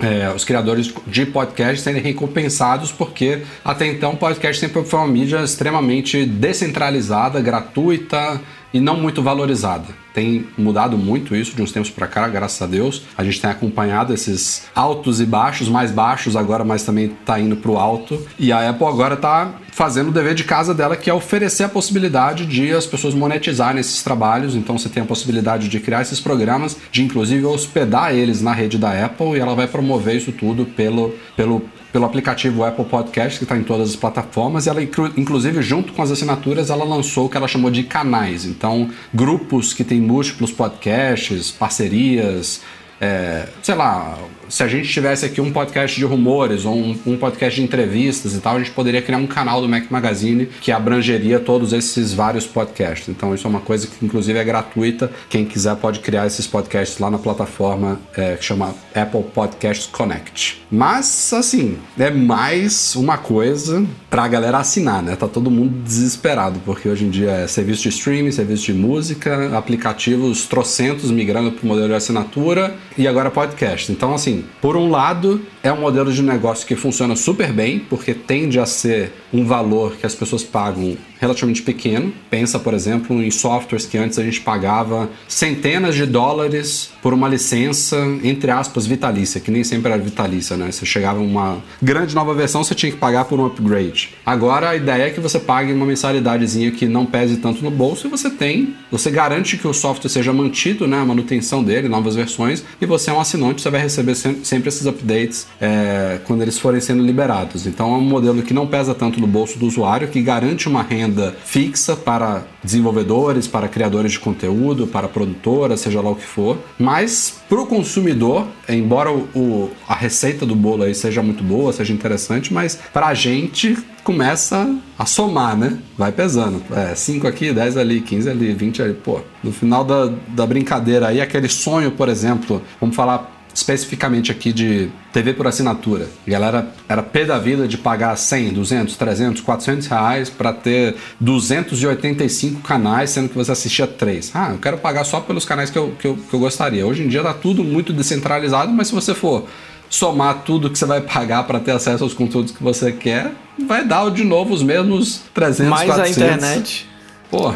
é, os criadores de podcast serem recompensados, porque até então o podcast sempre foi uma mídia extremamente descentralizada, gratuita e não muito valorizada. Tem mudado muito isso de uns tempos para cá, graças a Deus. A gente tem acompanhado esses altos e baixos, mais baixos agora, mas também está indo para o alto. E a Apple agora está fazendo o dever de casa dela, que é oferecer a possibilidade de as pessoas monetizarem esses trabalhos. Então você tem a possibilidade de criar esses programas, de inclusive hospedar eles na rede da Apple e ela vai promover isso tudo pelo, pelo pelo aplicativo Apple Podcast, que está em todas as plataformas, e ela, inclusive, junto com as assinaturas, ela lançou o que ela chamou de canais. Então, grupos que têm múltiplos podcasts, parcerias, é, sei lá, se a gente tivesse aqui um podcast de rumores ou um, um, podcast de entrevistas e tal, a gente poderia criar um canal do Mac Magazine que abrangeria todos esses vários podcasts. Então isso é uma coisa que inclusive é gratuita. Quem quiser pode criar esses podcasts lá na plataforma é, que chama Apple Podcasts Connect. Mas assim, é mais uma coisa pra galera assinar, né? Tá todo mundo desesperado, porque hoje em dia é serviço de streaming, serviço de música, aplicativos trocentos migrando pro modelo de assinatura e agora podcast. Então assim, por um lado, é um modelo de negócio que funciona super bem, porque tende a ser um valor que as pessoas pagam relativamente pequeno. Pensa, por exemplo, em softwares que antes a gente pagava centenas de dólares por uma licença, entre aspas, vitalícia, que nem sempre era vitalícia, né? Você chegava uma grande nova versão, você tinha que pagar por um upgrade. Agora a ideia é que você pague uma mensalidadezinha que não pese tanto no bolso e você tem, você garante que o software seja mantido, né? A manutenção dele, novas versões, e você é um assinante, você vai receber sempre esses updates é, quando eles forem sendo liberados. Então é um modelo que não pesa tanto no bolso do usuário, que garante uma renda fixa para desenvolvedores, para criadores de conteúdo, para produtoras, seja lá o que for. Mas para o consumidor, embora o, a receita do bolo aí seja muito boa, seja interessante, mas para a gente começa a somar, né? Vai pesando. É, 5 aqui, 10 ali, 15 ali, 20 ali. Pô, no final da, da brincadeira aí, aquele sonho, por exemplo, vamos falar especificamente aqui de TV por assinatura. A galera era pé da vida de pagar 100, 200, 300, 400 reais para ter 285 canais, sendo que você assistia três. Ah, eu quero pagar só pelos canais que eu, que eu, que eu gostaria. Hoje em dia tá tudo muito descentralizado, mas se você for somar tudo que você vai pagar para ter acesso aos conteúdos que você quer, vai dar de novo os mesmos 300, Mais 400. a internet. Pô,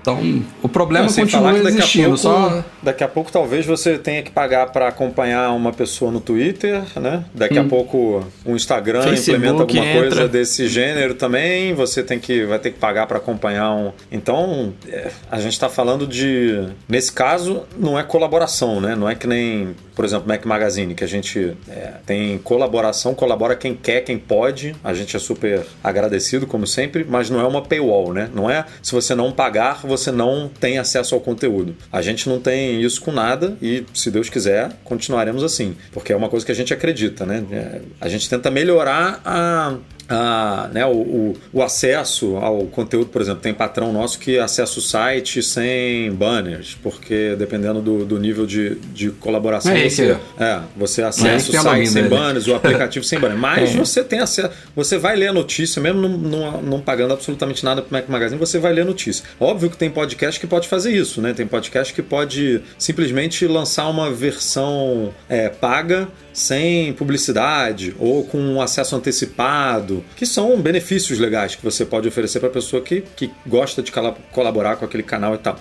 então, o problema Não, continua que existindo. Daqui a, pouco, só... daqui a pouco talvez você tenha que pagar para acompanhar uma pessoa no Twitter, né? Daqui a pouco o Instagram Facebook implementa alguma entra. coisa desse gênero também. Você tem que vai ter que pagar para acompanhar um. Então, é, a gente está falando de, nesse caso, não é colaboração, né? Não é que nem, por exemplo, Mac Magazine que a gente é, tem colaboração, colabora quem quer, quem pode. A gente é super agradecido como sempre, mas não é uma paywall, né? Não é se você não pagar você não tem acesso ao conteúdo. A gente não tem isso com nada e, se Deus quiser, continuaremos assim, porque é uma coisa que a gente acredita, né? É, A gente tenta melhorar a, a, né, o, o, o acesso ao conteúdo, por exemplo, tem patrão nosso que acessa o site sem banners, porque dependendo do, do nível de, de colaboração, É você, aí. é, você É acessa o é o site sem banners, o aplicativo sem banner. Mas É. você tem acesso, você vai ler a notícia, mesmo não, não, não pagando absolutamente nada pro Mac Magazine, você vai ler a notícia. Óbvio que tem podcast que pode fazer isso, né? Tem podcast que pode simplesmente lançar uma versão é, paga sem publicidade ou com acesso antecipado, que são benefícios legais que você pode oferecer para a pessoa que, que gosta de colaborar com aquele canal e tal.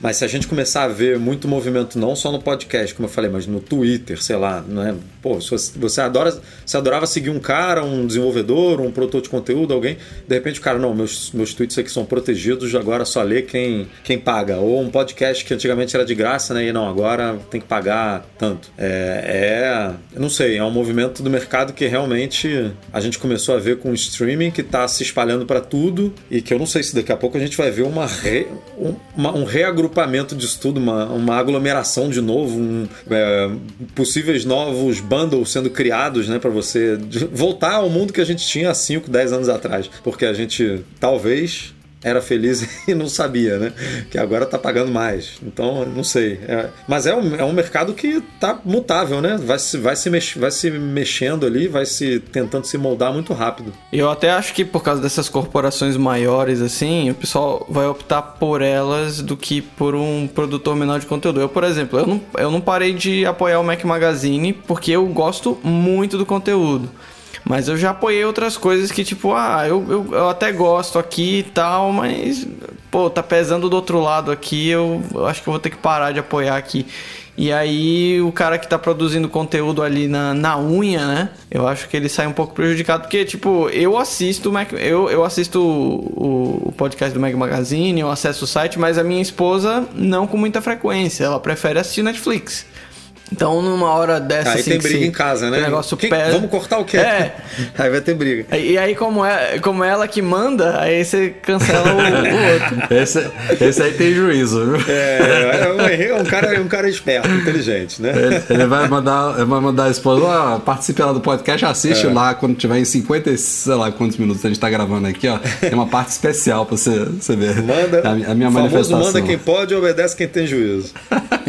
Mas se a gente começar a ver muito movimento, não só no podcast, como eu falei, mas no Twitter, sei lá, né? Pô, se você, adora, você adorava seguir um cara, um desenvolvedor, um produtor de conteúdo, alguém, de repente o cara, não, meus, meus tweets aqui são protegidos, agora só lê quem, quem paga. Ou um podcast que antigamente era de graça, né? E não, agora tem que pagar tanto. É, é não sei, é um movimento do mercado que realmente a gente começou a ver com o streaming que está se espalhando para tudo e que eu não sei se daqui a pouco a gente vai ver uma, re, um, uma- um reagrupamento disso tudo, uma, uma aglomeração de novo, um, é, possíveis novos bundles sendo criados, né, para você voltar ao mundo que a gente tinha há 5, 10 anos atrás, porque a gente talvez era feliz e não sabia, né? Que agora tá pagando mais. Então, não sei. É- mas é um, é um mercado que tá mutável, né? Vai se, vai, se mex, vai se mexendo ali, vai se tentando se moldar muito rápido. Eu até acho que por causa dessas corporações maiores, assim, o pessoal vai optar por elas do que por um produtor menor de conteúdo. Eu, por exemplo, eu não, eu não parei de apoiar o Mac Magazine porque eu gosto muito do conteúdo. Mas eu já apoiei outras coisas que, tipo, ah, eu, eu, eu até gosto aqui e tal, mas, pô, tá pesando do outro lado aqui, eu, eu acho que eu vou ter que parar de apoiar aqui. E aí o cara que tá produzindo conteúdo ali na, na unha, né? Eu acho que ele sai um pouco prejudicado, porque, tipo, eu assisto o Mac, eu, eu assisto o, o podcast do Mac Magazine, eu acesso o site, mas a minha esposa não com muita frequência. Ela prefere assistir Netflix. Então, numa hora dessa. Aí assim, tem briga se- em casa, né? O negócio Quem- pesa. Vamos cortar o quê? É. Aí vai ter briga. E aí, como é, como é ela que manda, aí você cancela o, o outro. Esse, esse aí tem juízo, viu? É, é um, é um cara, é um cara esperto, inteligente, né? Ele, ele vai mandar, ele vai mandar a esposa, ó, participe lá do podcast, assiste É. lá quando tiver em 50, e sei lá quantos minutos a gente tá gravando aqui, ó. Tem uma parte especial pra você, você ver. Manda. a, a minha manifestação. manda quem pode e obedece quem tem juízo.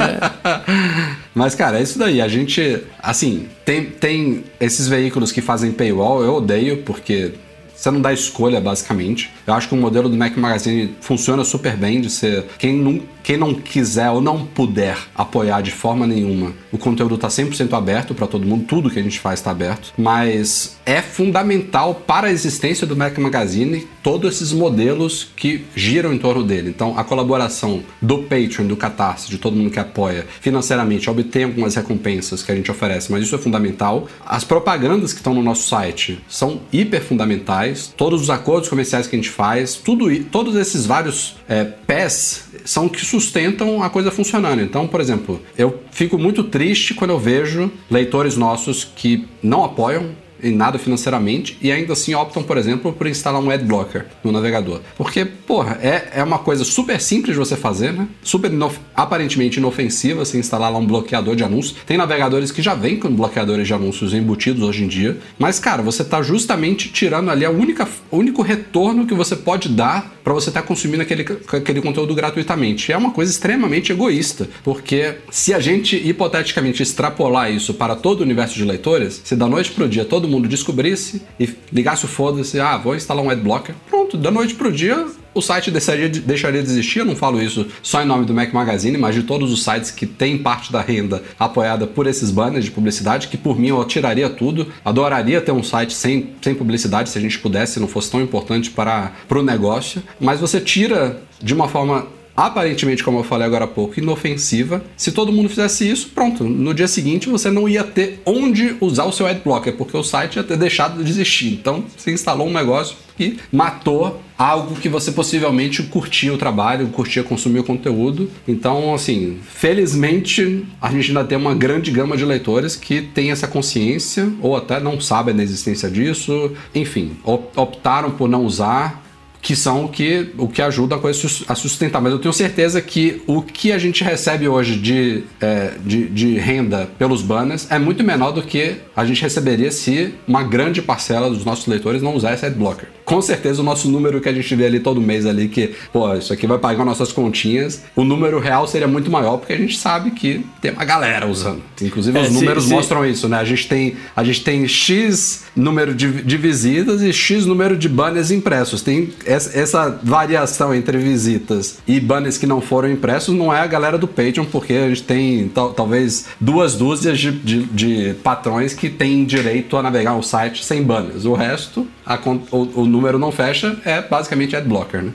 Mas, cara, é isso daí. A gente, assim, tem, tem esses veículos que fazem paywall, eu odeio, porque você não dá escolha, basicamente. Eu acho que o modelo do Mac Magazine funciona super bem de ser. Quem não, quem não quiser ou não puder apoiar de forma nenhuma, o conteúdo tá 100% aberto para todo mundo, tudo que a gente faz está aberto. Mas é fundamental para a existência do Mac Magazine todos esses modelos que giram em torno dele. Então, a colaboração do Patreon, do Catarse, de todo mundo que apoia financeiramente, obtém algumas recompensas que a gente oferece, mas isso é fundamental. As propagandas que estão no nosso site são hiper fundamentais. Todos os acordos comerciais que a gente faz, tudo, i- todos esses vários é, pés são que sustentam a coisa funcionando. Então, por exemplo, eu fico muito triste quando eu vejo leitores nossos que não apoiam em nada financeiramente e ainda assim optam, por exemplo, por instalar um ad blocker no navegador. Porque, porra, é, é uma coisa super simples de você fazer, né? Super inof- aparentemente inofensiva você instalar lá um bloqueador de anúncios. Tem navegadores que já vêm com bloqueadores de anúncios embutidos hoje em dia. Mas, cara, você tá justamente tirando ali a única, o único retorno que você pode dar para você estar consumindo aquele, aquele conteúdo gratuitamente. É uma coisa extremamente egoísta, porque se a gente hipoteticamente extrapolar isso para todo o universo de leitores, se da noite pro dia todo mundo descobrisse e ligasse o foda-se, ah, vou instalar um adblocker, pronto, da noite pro dia o site deixaria de, deixaria de existir. Eu não falo isso só em nome do Mac Magazine, mas de todos os sites que têm parte da renda apoiada por esses banners de publicidade, que por mim eu tiraria tudo. Adoraria ter um site sem, sem publicidade, se a gente pudesse, não fosse tão importante para o negócio. Mas você tira de uma forma aparentemente, como eu falei agora há pouco, inofensiva. Se todo mundo fizesse isso, pronto. No dia seguinte você não ia ter onde usar o seu adblocker, porque o site ia ter deixado de existir. Então você instalou um negócio que matou algo que você possivelmente curtia o trabalho, curtia consumir o conteúdo. Então, assim, felizmente a gente ainda tem uma grande gama de leitores que tem essa consciência ou até não sabem da existência disso. Enfim, op- optaram por não usar que são o que, o que ajuda a coisa a sustentar. Mas eu tenho certeza que o que a gente recebe hoje de, é, de, de renda pelos banners é muito menor do que a gente receberia se uma grande parcela dos nossos leitores não usasse adblocker. Com certeza o nosso número que a gente vê ali todo mês ali, que, pô, isso aqui vai pagar nossas continhas, o número real seria muito maior, porque a gente sabe que tem uma galera usando. Inclusive É, os números se- mostram isso, né? A gente tem, a gente tem X número de, de visitas e X número de banners impressos. Tem essa, essa variação entre visitas e banners que não foram impressos não é a galera do Patreon, porque a gente tem tal- talvez duas dúzias de, de, de patrões que têm direito a navegar o site sem banners. O resto, a o, o número não fecha, é basicamente adblocker, né?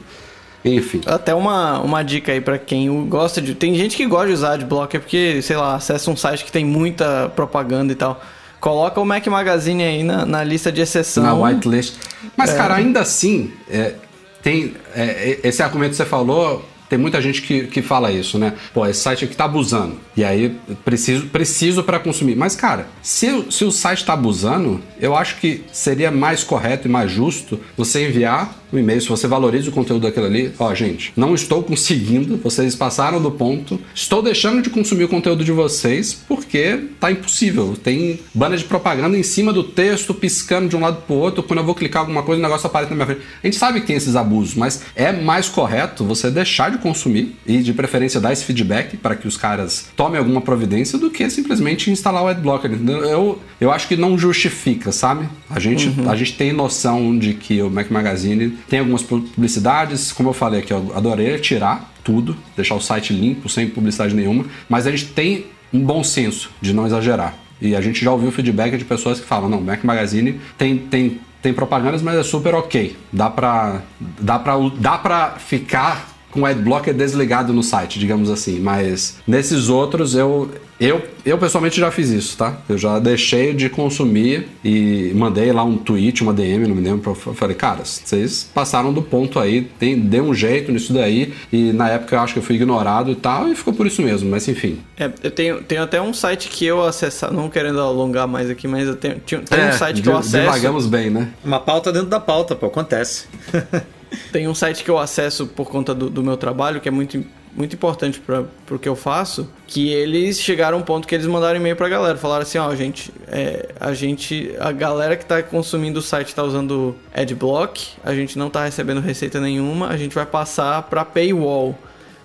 Enfim. Até uma, uma dica aí pra quem gosta de. Tem gente que gosta de usar adblocker porque, sei lá, acessa um site que tem muita propaganda e tal. Coloca o Mac Magazine aí na, na lista de exceção. Na whitelist. Mas, É. cara, ainda assim, é, tem. é, esse argumento que você falou. Tem muita gente que, que fala isso, né? Pô, esse site aqui tá abusando. E aí, preciso, preciso para consumir. Mas, cara, se, se o site tá abusando, eu acho que seria mais correto e mais justo você enviar e-mail, se você valoriza o conteúdo daquilo ali. Ó, gente, não estou conseguindo, vocês passaram do ponto. Estou deixando de consumir o conteúdo de vocês porque tá impossível. Tem banner de propaganda em cima do texto, piscando de um lado pro outro. Quando eu vou clicar alguma coisa, o negócio aparece na minha frente. A gente sabe que tem esses abusos, mas é mais correto você deixar de consumir e, de preferência, dar esse feedback para que os caras tomem alguma providência do que simplesmente instalar o adblocker. Eu, eu acho que não justifica, sabe? A gente, a gente tem noção de que o Mac Magazine tem algumas publicidades, como eu falei aqui, eu adoraria tirar tudo, deixar o site limpo, sem publicidade nenhuma, mas a gente tem um bom senso de não exagerar. E a gente já ouviu feedback de pessoas que falam, não, Mac Magazine tem, tem, tem propagandas, mas é super ok. Dá pra, dá pra, dá pra ficar com o adblocker desligado no site, digamos assim. Mas nesses outros eu, eu, eu pessoalmente já fiz isso, tá? Eu já deixei de consumir e mandei lá um tweet, uma DM, não me lembro. Eu falei, cara, vocês passaram do ponto aí, tem, dê um jeito nisso daí. E na época eu acho que eu fui ignorado e tal, e ficou por isso mesmo, mas enfim. É, eu tenho, tenho até um site que eu acessar, não querendo alongar mais aqui, mas eu tenho, tem é, um site que eu acesso. Devagamos bem, né? Uma pauta dentro da pauta, pô, acontece. tem um site que eu acesso por conta do, do meu trabalho, que é muito muito importante para o que eu faço, que eles chegaram a um ponto que eles mandaram e-mail para a galera, falaram assim, ó, gente, é, a gente, a galera que está consumindo o site está usando AdBlock, a gente não está recebendo receita nenhuma, a gente vai passar para paywall.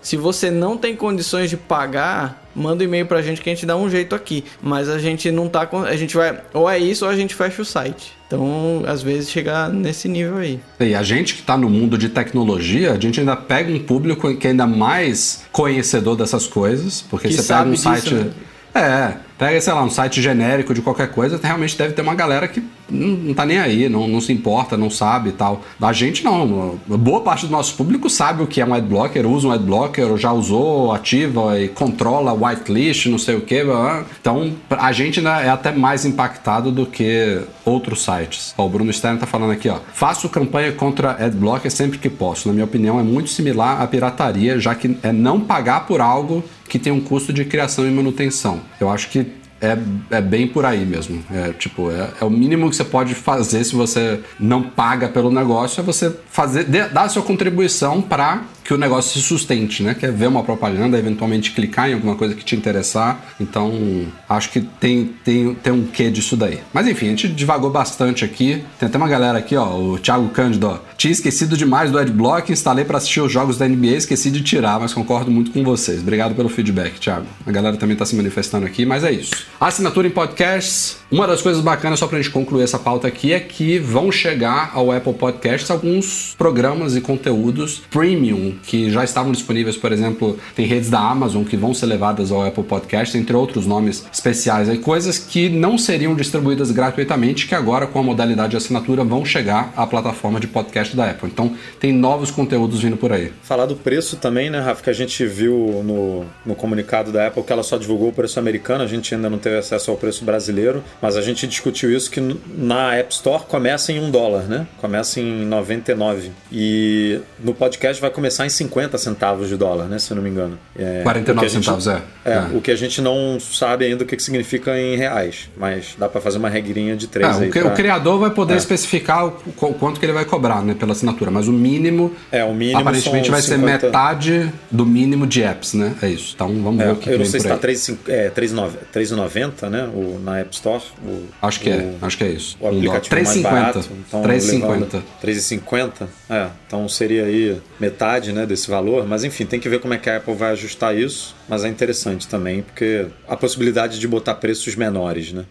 Se você não tem condições de pagar, manda um e-mail pra gente que a gente dá um jeito aqui. Mas a gente não tá com. A gente vai. Ou é isso ou a gente fecha o site. Então, às vezes, chegar nesse nível aí. E a gente que está no mundo de tecnologia, a gente ainda pega um público que é ainda mais conhecedor dessas coisas, porque que você pega um site. Disso, né? É, pega, sei lá, um site genérico de qualquer coisa, realmente deve ter uma galera que não, tá nem aí, não, não se importa, não sabe e tal. A gente não. Boa parte do nosso público sabe o que é um adblocker, usa um adblocker, já usou, ativa e controla whitelist, não sei o que. Então, a gente ainda é até mais impactado do que outros sites. Ó, o Bruno Stern tá falando aqui, ó. Faço campanha contra adblocker sempre que posso. Na minha opinião, é muito similar à pirataria, já que é não pagar por algo que tem um custo de criação e manutenção. Eu acho que é, é bem por aí mesmo. É tipo, é, é, o mínimo que você pode fazer se você não paga pelo negócio, é você fazer, dar a sua contribuição para que o negócio se sustente, né? Quer ver uma propaganda, eventualmente clicar em alguma coisa que te interessar. Então, acho que tem, tem, tem um quê disso daí. Mas enfim, a gente divagou bastante aqui. Tem até uma galera aqui, ó, o Thiago Cândido, ó. Tinha esquecido demais do Adblock, instalei para assistir os jogos da NBA, esqueci de tirar, mas concordo muito com vocês. Obrigado pelo feedback, Thiago. A galera também tá se manifestando aqui, mas é isso. Assinatura em podcasts. Uma das coisas bacanas, só pra gente concluir essa pauta aqui, é que vão chegar ao Apple Podcasts alguns programas e conteúdos premium que já estavam disponíveis, por exemplo, tem redes da Amazon que vão ser levadas ao Apple Podcast, entre outros nomes especiais aí, coisas que não seriam distribuídas gratuitamente, que agora com a modalidade de assinatura vão chegar à plataforma de podcast da Apple. Então tem novos conteúdos vindo por aí. Falar do preço também, né, Rafa, que a gente viu no, no comunicado da Apple que ela só divulgou o preço americano, a gente ainda não teve acesso ao preço brasileiro, mas a gente discutiu isso que na App Store começa em um dólar, né? Começa em 99. E no podcast vai começar em 50 centavos de dólar, né? Se eu não me engano. É, 49 gente, centavos, é. é. é. O que a gente não sabe ainda o que, que significa em reais, mas dá para fazer uma regrinha de 3 é. O, pra... o, criador vai poder é. especificar o, o, quanto que ele vai cobrar, né? Pela assinatura, mas o mínimo. É, o mínimo. Aparentemente vai 50... ser metade do mínimo de apps, né? É isso. Então vamos é, ver o que Eu não sei se está 3,90, né? O, na App Store. O, acho que é, acho que é isso. O aplicativo 3,50. mais barato. Então, 3,50. 3,50? É, então seria aí metade, né? Desse valor valor, mas enfim, tem que ver como é que a Apple vai ajustar isso. Mas é interessante também, porque a possibilidade de botar preços menores, né?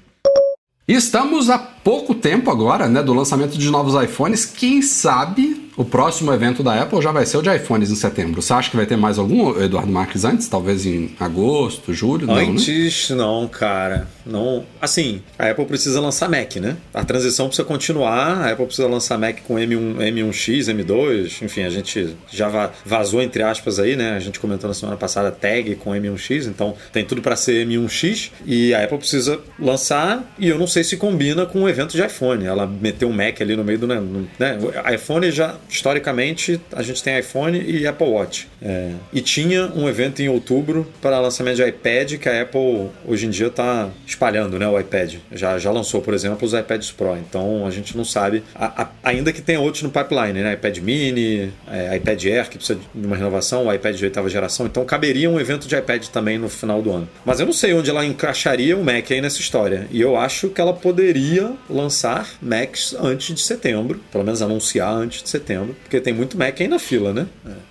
Estamos há pouco tempo agora, né, do lançamento de novos iPhones. Quem sabe o próximo evento da Apple já vai ser o de iPhones em setembro. Você acha que vai ter mais algum, Eduardo Marques, antes? Talvez em agosto, julho? Não, antes, né? não, cara. Não. Assim, a Apple precisa lançar Mac, né? A transição precisa continuar. A Apple precisa lançar Mac com M1, M1X, M2. Enfim, a gente já vazou, entre aspas, aí, né? A gente comentou na semana passada tag com M1X. Então, tem tudo para ser M1X. E a Apple precisa lançar. E eu não sei se combina com o evento de iPhone. Ela meteu um Mac ali no meio do. Né? iPhone já historicamente, a gente tem iPhone e Apple Watch. É, e tinha um evento em outubro para lançamento de iPad que a Apple hoje em dia está espalhando, né, o iPad. Já, já lançou, por exemplo, os iPads Pro. Então a gente não sabe, a, a, ainda que tenha outros no pipeline, né, iPad Mini, é, iPad Air que precisa de uma renovação, o iPad de oitava geração. Então caberia um evento de iPad também no final do ano. Mas eu não sei onde ela encaixaria o Mac aí nessa história. E eu acho que ela poderia lançar Macs antes de setembro, pelo menos anunciar antes de setembro porque tem muito Mac aí na fila, né?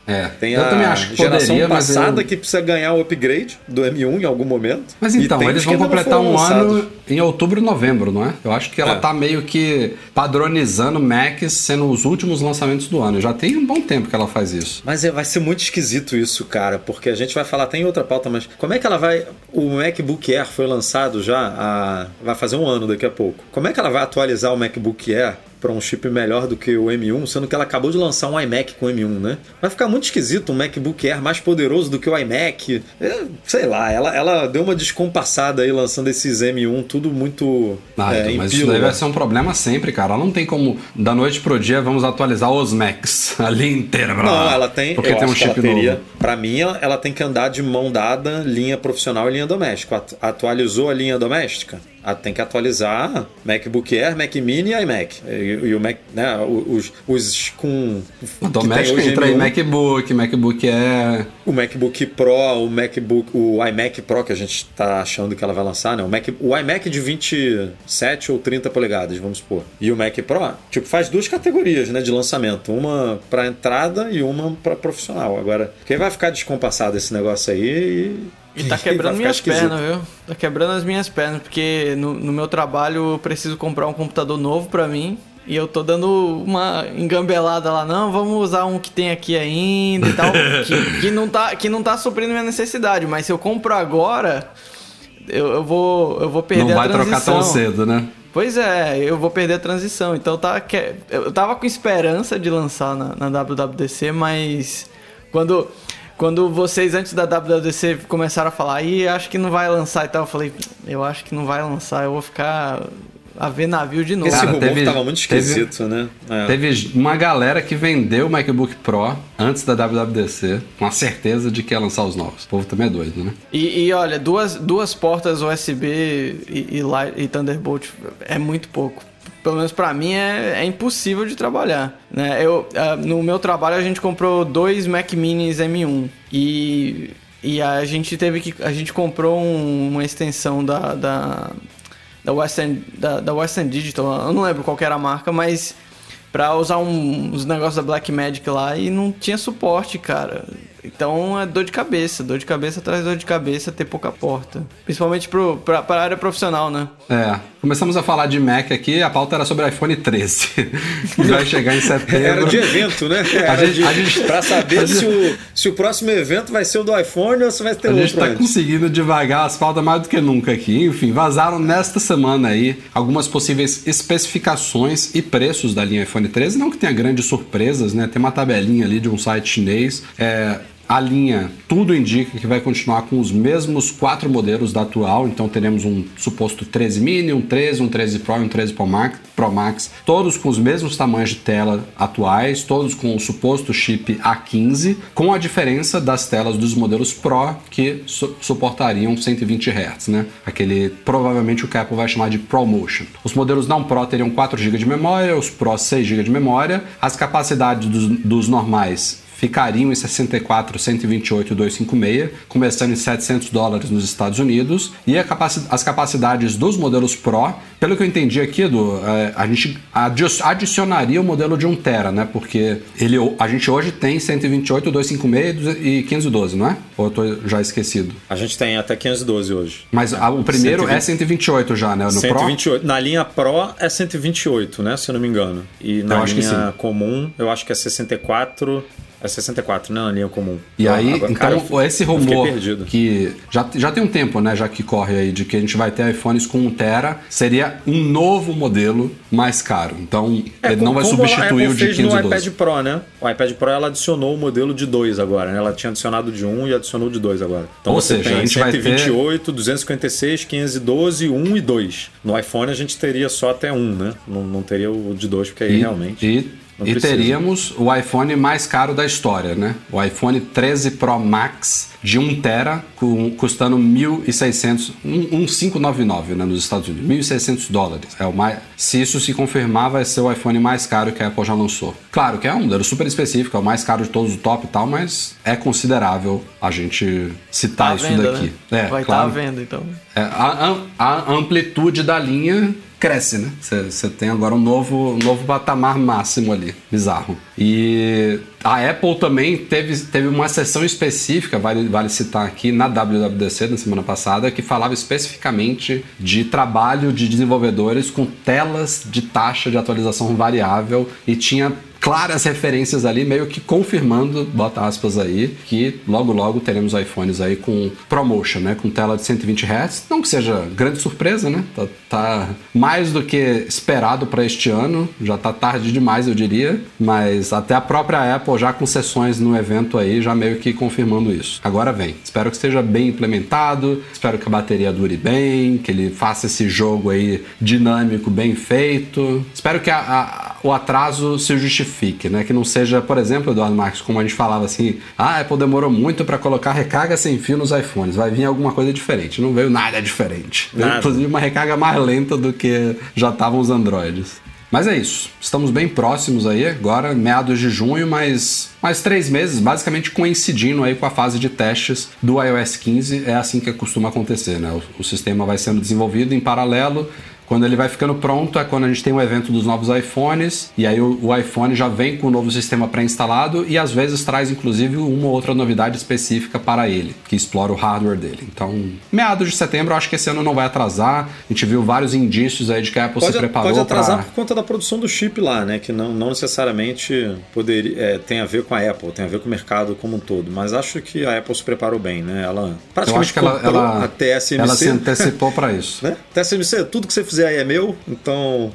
É. Tem eu a também acho que geração poderia, passada eu... que precisa ganhar o upgrade do M1 em algum momento. Mas então, eles vão completar um ano em outubro e novembro, não é? Eu acho que ela é. tá meio que padronizando Macs sendo os últimos lançamentos do ano. Já tem um bom tempo que ela faz isso. Mas é, vai ser muito esquisito isso, cara, porque a gente vai falar, tem outra pauta, mas como é que ela vai. O MacBook Air foi lançado já, vai fazer um ano daqui a pouco. Como é que ela vai atualizar o MacBook Air para um chip melhor do que o M1, sendo que ela acabou de lançar um iMac com M1, né? Vai ficar muito esquisito um MacBook Air mais poderoso do que o iMac. É, sei lá, ela, ela deu uma descompassada aí lançando esses M1, tudo muito. Ah, é, então, mas isso daí vai ser um problema sempre, cara. Ela não tem como, da noite pro dia, vamos atualizar os Macs ali inteira. Não, ela tem. Porque tem um chip teria, novo. Pra mim, ela tem que andar de mão dada, linha profissional e linha doméstica. Atualizou a linha doméstica? Ah, tem que atualizar MacBook Air, Mac Mini e iMac. E, e o Mac, né, os, os com. O doméstico entra aí MacBook, MacBook Air. O MacBook Pro, o MacBook, o iMac Pro que a gente está achando que ela vai lançar, né? O, Mac, o iMac de 27 ou 30 polegadas, vamos supor. E o Mac Pro, tipo, faz duas categorias, né, de lançamento. Uma para entrada e uma para profissional. Agora, quem vai ficar descompassado esse negócio aí e tá quebrando minhas esquisito. pernas, viu? Tá quebrando as minhas pernas, porque no, no meu trabalho eu preciso comprar um computador novo para mim. E eu tô dando uma engambelada lá, não, vamos usar um que tem aqui ainda e tal. que, que, não tá, que não tá suprindo minha necessidade, mas se eu compro agora, eu, eu vou, eu vou perder a transição. Não vai trocar tão cedo, né? Pois é, eu vou perder a transição. Então tá, eu tava com esperança de lançar na, na WWDC, mas quando quando vocês, antes da WWDC, começaram a falar, e acho que não vai lançar e tal, eu falei, eu acho que não vai lançar, eu vou ficar a ver navio de novo. Esse Cara, rumor teve, tava muito esquisito, teve, né? É. Teve uma galera que vendeu o MacBook Pro antes da WWDC, com a certeza de que ia lançar os novos. O povo também é doido, né? E, e olha, duas, duas portas USB e, e, e Thunderbolt é muito pouco pelo menos para mim, é, é, impossível de trabalhar. Né? Eu, uh, no meu trabalho, a gente comprou dois Mac Minis M1 e, e a gente teve que. A gente comprou um, uma extensão da, da, da, Western, da, da Western Digital, eu não lembro qual era a marca, mas para usar um, uns negócios da Black Magic lá e não tinha suporte, cara. Então é dor de cabeça, dor de cabeça atrás dor de cabeça ter pouca porta. Principalmente pro, pra, pra área profissional, né? É. Começamos a falar de Mac aqui, a pauta era sobre iPhone 13, que vai chegar em setembro. Era de evento, né? Era a gente, de, a gente, pra saber se, o, se o próximo evento vai ser o do iPhone ou se vai ter a outro. A gente tá antes. conseguindo devagar as pautas mais do que nunca aqui. Enfim, vazaram nesta semana aí algumas possíveis especificações e preços da linha iPhone 13. Não que tenha grandes surpresas, né? Tem uma tabelinha ali de um site chinês. É, a linha, tudo indica que vai continuar com os mesmos quatro modelos da atual, então teremos um suposto 13 mini, um 13, um 13 Pro e um 13 Pro Max, Pro Max, todos com os mesmos tamanhos de tela atuais, todos com o suposto chip A15, com a diferença das telas dos modelos Pro que su suportariam 120 Hz, né? Aquele provavelmente o que a Apple vai chamar de ProMotion. Os modelos não Pro teriam 4 GB de memória, os Pro 6 GB de memória, as capacidades dos, dos normais ficariam em 64, 128 e 256, começando em 700 dólares nos Estados Unidos. E capaci as capacidades dos modelos Pro, pelo que eu entendi aqui, do, é, a gente adicionaria o modelo de 1 tera, né? Porque ele, a gente hoje tem 128, 256 e 512, não é? Ou eu tô já esquecido? A gente tem até 512 hoje. Mas a, o primeiro 120, é 128 já, né? No 128. Pro? Na linha Pro é 128, né? Se eu não me engano. E na linha comum, eu acho que é 64 é 64, não, a linha comum. E aí, agora, então, cara, esse rumor que já, já tem um tempo, né, já que corre aí, de que a gente vai ter iPhones com 1 tera, seria um novo modelo mais caro. Então, é, ele não vai substituir o de 512. no iPad Pro, né? O iPad Pro, ela adicionou o modelo de 2 agora, né? Ela tinha adicionado de 1 e adicionou de 2 agora. Então, Ou você seja, tem a gente 128, vai ter... 256, 512, 1 e 2. No iPhone, a gente teria só até 1, né? Não, não teria o de 2, porque aí e, realmente... E não e precisa. teríamos o iPhone mais caro da história, né? O iPhone 13 Pro Max de 1 tera com, custando 1.600, 1.599 né, nos Estados Unidos, 1.600 dólares. É o mais, se isso se confirmar, vai ser o iPhone mais caro que a Apple já lançou. Claro que é um modelo super específico, é o mais caro de todos o top e tal, mas é considerável a gente citar tá isso venda, daqui. Né? É, vai estar tá claro. tá à venda, então. É, a, a amplitude da linha cresce, né? Você tem agora um novo, novo patamar máximo ali, bizarro. E a Apple também teve, teve uma sessão específica, vale, vale citar aqui, na WWDC na semana passada, que falava especificamente de trabalho de desenvolvedores com telas de taxa de atualização variável e tinha claras referências ali, meio que confirmando, bota aspas aí, que logo logo teremos iPhones aí com ProMotion, né? Com tela de 120 Hz. Não que seja grande surpresa, né? Tá, tá mais do que esperado para este ano, já tá tarde demais, eu diria, mas até a própria Apple já com sessões no evento aí, já meio que confirmando isso. Agora vem. Espero que esteja bem implementado, espero que a bateria dure bem, que ele faça esse jogo aí dinâmico, bem feito. Espero que a, a, o atraso se justifique, né? Que não seja, por exemplo, Eduardo Marques, como a gente falava assim, ah, a Apple demorou muito para colocar recarga sem fio nos iPhones, vai vir alguma coisa diferente. Não veio nada diferente. Nada. Inclusive uma recarga mais lenta do que já estavam os Androids. Mas é isso. Estamos bem próximos aí, agora, meados de junho, mas mais três meses, basicamente coincidindo aí com a fase de testes do iOS 15. É assim que costuma acontecer, né? O, o sistema vai sendo desenvolvido em paralelo quando ele vai ficando pronto é quando a gente tem o evento dos novos iPhones, e aí o, o iPhone já vem com o novo sistema pré-instalado e às vezes traz inclusive uma ou outra novidade específica para ele, que explora o hardware dele. Então, meados de setembro, eu acho que esse ano não vai atrasar. A gente viu vários indícios aí de que a Apple pode, se preparou Pode atrasar pra... por conta da produção do chip lá, né? Que não, não necessariamente poderia, é, tem a ver com a Apple, tem a ver com o mercado como um todo. Mas acho que a Apple se preparou bem, né? Ela praticamente eu acho que ela, ela, a TSMC. Ela se antecipou para isso. Né? TSMC, tudo que você fizer aí é meu, então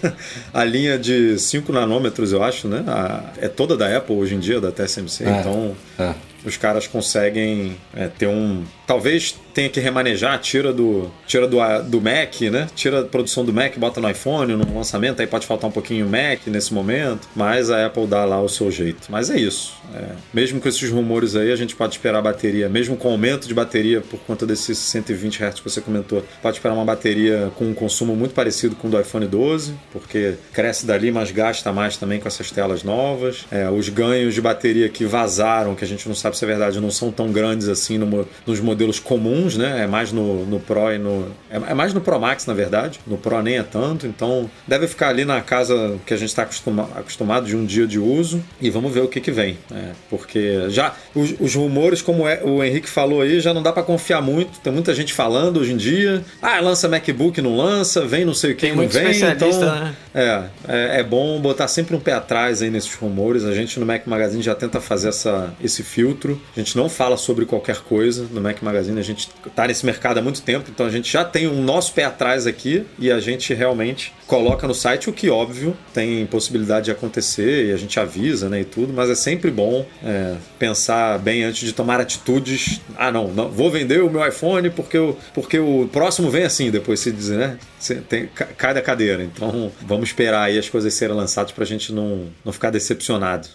a linha de 5 nanômetros, eu acho, né? A, é toda da Apple hoje em dia, da TSMC. É, então é. Os caras conseguem é, ter um. Talvez tenha que remanejar, tira do tira do, do Mac, né? Tira a produção do Mac, bota no iPhone, no lançamento, aí pode faltar um pouquinho o Mac nesse momento, mas a Apple dá lá o seu jeito. Mas é isso. É, mesmo com esses rumores aí, a gente pode esperar a bateria, mesmo com aumento de bateria por conta desses 120 Hz que você comentou, pode esperar uma bateria com um consumo muito parecido com o do iPhone 12, porque cresce dali, mas gasta mais também com essas telas novas. É, os ganhos de bateria que vazaram, que a gente não sabe se é verdade, não são tão grandes assim no, nos modelos comuns né? É mais no, no Pro e no. É, é, mais no Pro Max, na verdade. No Pro nem é tanto. Então deve ficar ali na casa que a gente está acostuma, acostumado de um dia de uso. E vamos ver o que, que vem. Né? Porque já os, os, rumores, como é, o Henrique falou aí, já não dá para confiar muito. Tem muita gente falando hoje em dia. Ah, lança MacBook, não lança, vem não sei o que, não vem. Então, né? é, é, é bom botar sempre um pé atrás aí nesses rumores. A gente no Mac Magazine já tenta fazer essa, esse filtro. A gente não fala sobre qualquer coisa. No Mac Magazine a gente está nesse mercado há muito tempo, então a gente já tem um nosso pé atrás aqui e a gente realmente coloca no site o que, óbvio, tem possibilidade de acontecer e a gente avisa né, e tudo, mas é sempre bom é, pensar bem antes de tomar atitudes. Ah, não, não, vou vender o meu iPhone porque o, porque o próximo vem assim, depois se diz, né? Tem, cai da cadeira. Então vamos esperar aí as coisas serem lançadas para a gente não, não ficar decepcionado.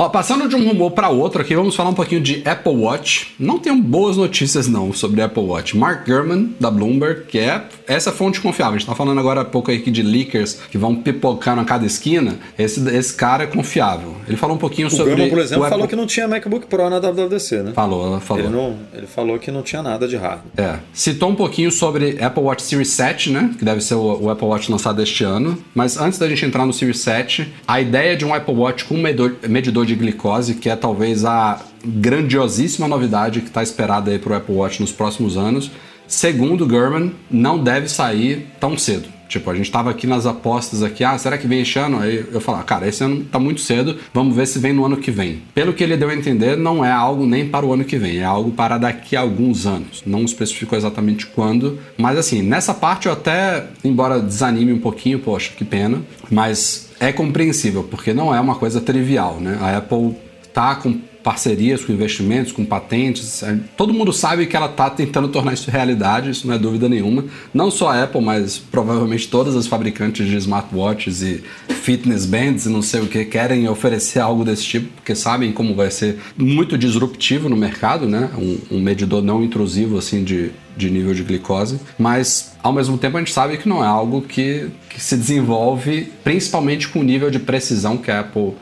Ó, passando de um rumor para outro aqui, vamos falar um pouquinho de Apple Watch. Não tenho boas notícias não sobre Apple Watch. Mark Gurman, da Bloomberg, que é essa fonte confiável. A gente tá falando agora há pouco aqui de leakers que vão pipocando a cada esquina. Esse, esse cara é confiável. Ele falou um pouquinho o sobre... Gurman, por exemplo, Apple... falou que não tinha MacBook Pro na WWDC, né? Falou, falou. Ele, não, ele falou que não tinha nada de hardware. É. Citou um pouquinho sobre Apple Watch Series 7, né? Que deve ser o, o Apple Watch lançado este ano. Mas antes da gente entrar no Series 7, a ideia de um Apple Watch com medidor, medidor de glicose, que é talvez a grandiosíssima novidade que está esperada aí para o Apple Watch nos próximos anos. Segundo Gurman, não deve sair tão cedo. Tipo, a gente tava aqui nas apostas aqui, ah, será que vem este ano? Aí eu falar, cara, esse ano tá muito cedo, vamos ver se vem no ano que vem. Pelo que ele deu a entender, não é algo nem para o ano que vem, é algo para daqui a alguns anos. Não especificou exatamente quando, mas assim, nessa parte eu até, embora desanime um pouquinho, poxa, que pena, mas é compreensível, porque não é uma coisa trivial, né? A Apple tá com parcerias, com investimentos, com patentes. É, todo mundo sabe que ela está tentando tornar isso realidade, isso não é dúvida nenhuma. Não só a Apple, mas provavelmente todas as fabricantes de smartwatches e fitness bands e não sei o que querem oferecer algo desse tipo, porque sabem como vai ser muito disruptivo no mercado, né? Um, um medidor não intrusivo assim de, de nível de glicose, mas ao mesmo tempo a gente sabe que não é algo que, que se desenvolve principalmente com o nível de precisão que a Apple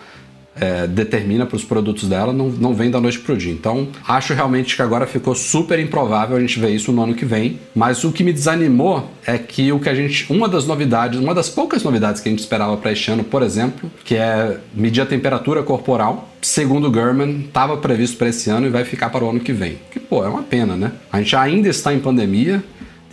é, determina para os produtos dela não, não vem da noite para o dia. Então, acho realmente que agora ficou super improvável a gente ver isso no ano que vem. Mas o que me desanimou é que o que a gente. Uma das novidades, uma das poucas novidades que a gente esperava para este ano, por exemplo, que é medir a temperatura corporal, segundo o Gurman, estava previsto para esse ano e vai ficar para o ano que vem. Que, pô, é uma pena, né? A gente ainda está em pandemia,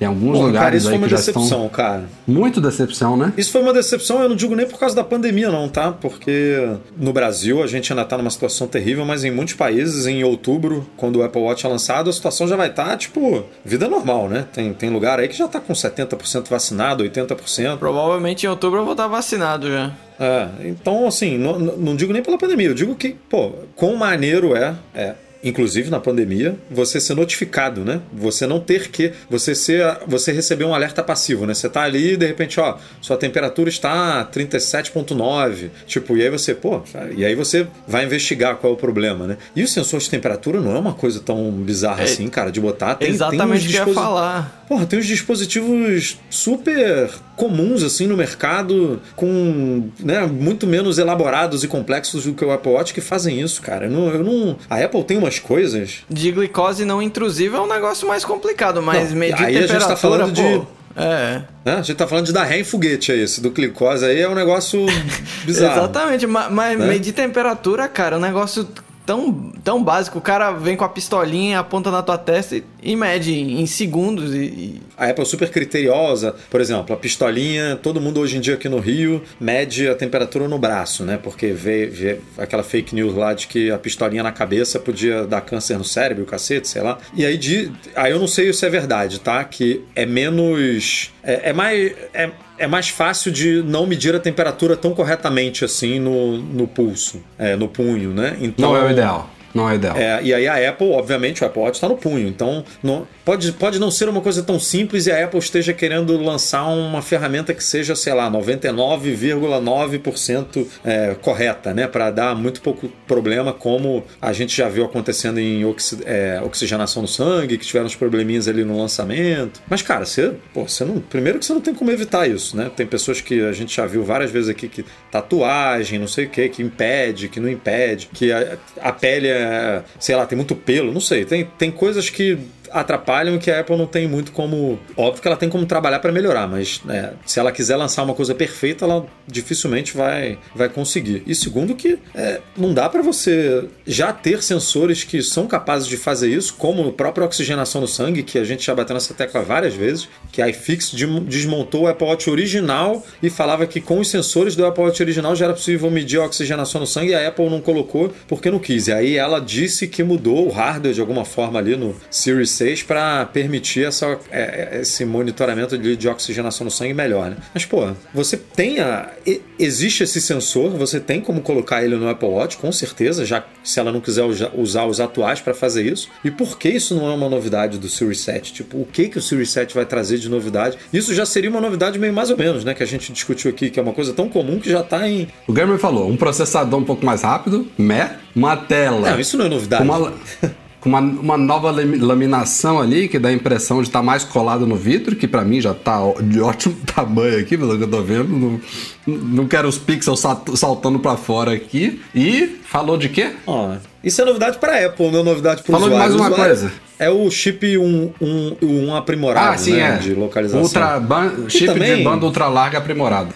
Tem alguns lugares cara, isso aí foi uma que já decepção, estão... cara. Muito decepção, né? Isso foi uma decepção, eu não digo nem por causa da pandemia, não, tá? Porque no Brasil a gente ainda tá numa situação terrível, mas em muitos países, em outubro, quando o Apple Watch é lançado, a situação já vai estar, tá, tipo, vida normal, né? Tem, tem lugar aí que já tá com 70% vacinado, 80%. Provavelmente em outubro eu vou estar vacinado já. É, então, assim, não, não digo nem pela pandemia, eu digo que, pô, quão maneiro é, é inclusive na pandemia, você ser notificado, né? Você não ter que, você ser, você receber um alerta passivo, né? Você tá ali e de repente, ó, sua temperatura está 37.9, tipo, e aí você, pô, e aí você vai investigar qual é o problema, né? E o sensor de temperatura não é uma coisa tão bizarra é, assim, cara, de botar. Tem, exatamente o que eu ia falar. Porra, tem uns dispositivos super comuns assim no mercado, com né, muito menos elaborados e complexos do que o Apple Watch que fazem isso, cara. Eu não, eu não... A Apple tem coisas. De glicose não intrusiva é um negócio mais complicado, mas não, medir aí temperatura. A gente tá falando pô, de. É. Né? A gente tá falando de dar ré em foguete é esse, do glicose aí é um negócio bizarro. Exatamente, mas, mas Né? medir temperatura, cara, é um negócio tão, tão básico. O cara vem com a pistolinha, aponta na tua testa e, e mede em segundos. E, e- A Apple é super criteriosa, por exemplo, a pistolinha, todo mundo hoje em dia aqui no Rio mede a temperatura no braço, né? Porque vê, vê aquela fake news lá de que a pistolinha na cabeça podia dar câncer no cérebro, o cacete, sei lá. E aí, de, aí eu não sei se é verdade, tá? Que é menos. É, é mais. É, é mais fácil de não medir a temperatura tão corretamente assim no, no pulso, é, no punho, né? Então, Não é o ideal. Não é ideal. é, e aí a Apple, obviamente, o Apple Watch está no punho. Então, não, pode, pode não ser uma coisa tão simples e a Apple esteja querendo lançar uma ferramenta que seja, sei lá, 99,9% é, correta, né? Para dar muito pouco problema, como a gente já viu acontecendo em oxi- é, oxigenação no sangue, que tiveram uns probleminhas ali no lançamento. Mas, cara, você, pô, você não. Primeiro que você não tem como evitar isso, né? Tem pessoas que a gente já viu várias vezes aqui que tatuagem, não sei o que, que impede, que não impede, que a, a pele é, sei lá, tem muito pelo, não sei. Tem, tem coisas que atrapalham que a Apple não tem muito como. Óbvio que ela tem como trabalhar para melhorar, mas né, se ela quiser lançar uma coisa perfeita, ela dificilmente vai, vai conseguir. E segundo, que é, não dá para você já ter sensores que são capazes de fazer isso, como a própria oxigenação no sangue, que a gente já bateu nessa tecla várias vezes, que a iFix desmontou o Apple Watch original e falava que com os sensores do Apple Watch original já era possível medir a oxigenação no sangue e a Apple não colocou porque não quis. E aí ela disse que mudou o hardware de alguma forma ali no Series 6 para permitir essa, é, esse monitoramento de, de oxigenação no sangue melhor, né? Mas, pô, você tem a. Existe esse sensor, você tem como colocar ele no Apple Watch, com certeza, já se ela não quiser usar os atuais para fazer isso. E por que isso não é uma novidade do Series 7? Tipo, o que, que o Series 7 vai trazer de novidade? Isso já seria uma novidade meio mais ou menos, né? Que a gente discutiu aqui, que é uma coisa tão comum que já tá em. O Gamer falou, um processador um pouco mais rápido, meh, uma tela. Não, isso não é novidade. uma, com uma, uma nova lami- laminação ali, que dá a impressão de estar mais colado no vidro, que pra mim já tá de ótimo tamanho aqui, pelo que eu tô vendo. Não, não quero os pixels sal- saltando pra fora aqui. E falou de quê? Ó, isso é novidade para Apple, não é novidade para Falou de usuário. mais uma O usuário coisa. É o chip um, um, um aprimorado, ah, sim, né, é. de localização. Ultra ban- chip também- de banda ultra larga aprimorado.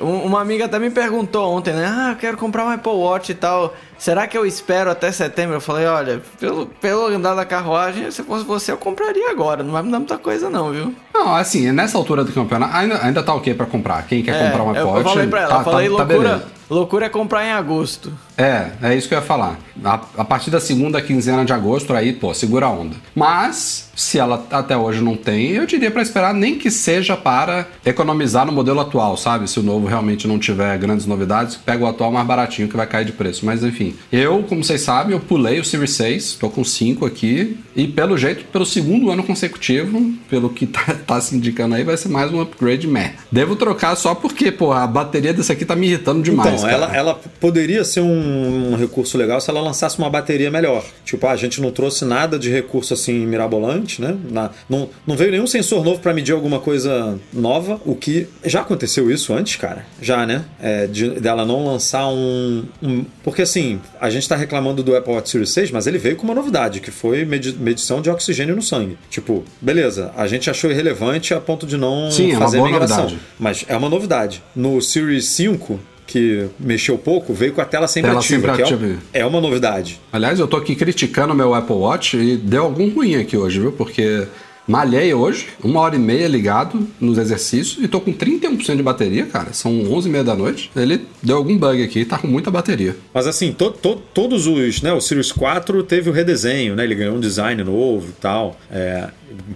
Um- Uma amiga até me perguntou ontem, né? Ah, eu quero comprar um Apple Watch e tal. Será que eu espero até setembro? Eu falei, olha, pelo, pelo andar da carruagem, se fosse você, eu compraria agora. Não vai mudar muita coisa, não, viu? Não, assim, nessa altura do campeonato, ainda, ainda tá ok pra comprar. Quem quer comprar uma É, eu, Apple eu Watch, falei pra ela, tá, eu falei, tá- tá loucura, beleza. loucura é comprar em agosto. É, é isso que eu ia falar. A, a partir da segunda quinzena de agosto, aí, pô, segura a onda. Mas, se ela até hoje não tem, eu diria pra esperar nem que seja para economizar no modelo atual, sabe? Se o novo realmente não tiver grandes novidades, pega o atual mais baratinho que vai cair de preço. Mas enfim, eu, como vocês sabem, eu pulei o Series 6, tô com 5 aqui, e pelo jeito, pelo segundo ano consecutivo, pelo que tá, tá se indicando aí, vai ser mais um upgrade meh. Devo trocar só porque, pô, a bateria desse aqui tá me irritando demais. Então, ela, ela poderia ser um, um recurso legal se ela lançasse uma bateria melhor. Tipo, ah, a gente não trouxe nada de recurso assim mirabolante, né? Na- não, não veio nenhum sensor novo para medir alguma coisa nova, o que já aconteceu isso antes, cara. Já, né? É, de- dela não lançar um, um- Porque assim, a gente tá reclamando do Apple Watch Series 6, mas ele veio com uma novidade, que foi medi- medição de oxigênio no sangue. Tipo, beleza, a gente achou irrelevante a ponto de não Sim, é uma fazer a boa migração. novidade. Mas é uma novidade. No Series 5, que mexeu pouco, veio com a tela sempre Tela ativa, sempre é- ativa. É, uma novidade. Aliás, eu tô aqui criticando meu Apple Watch e deu algum ruim aqui hoje, viu? Porque malhei hoje, uma hora e meia ligado nos exercícios e tô com 31% de bateria, cara. São 11 e meia da noite. Ele deu algum bug aqui, tá com muita bateria. Mas assim, to, to, todos os, né, o Series 4 teve o redesenho, né? Ele ganhou um design novo e tal, é,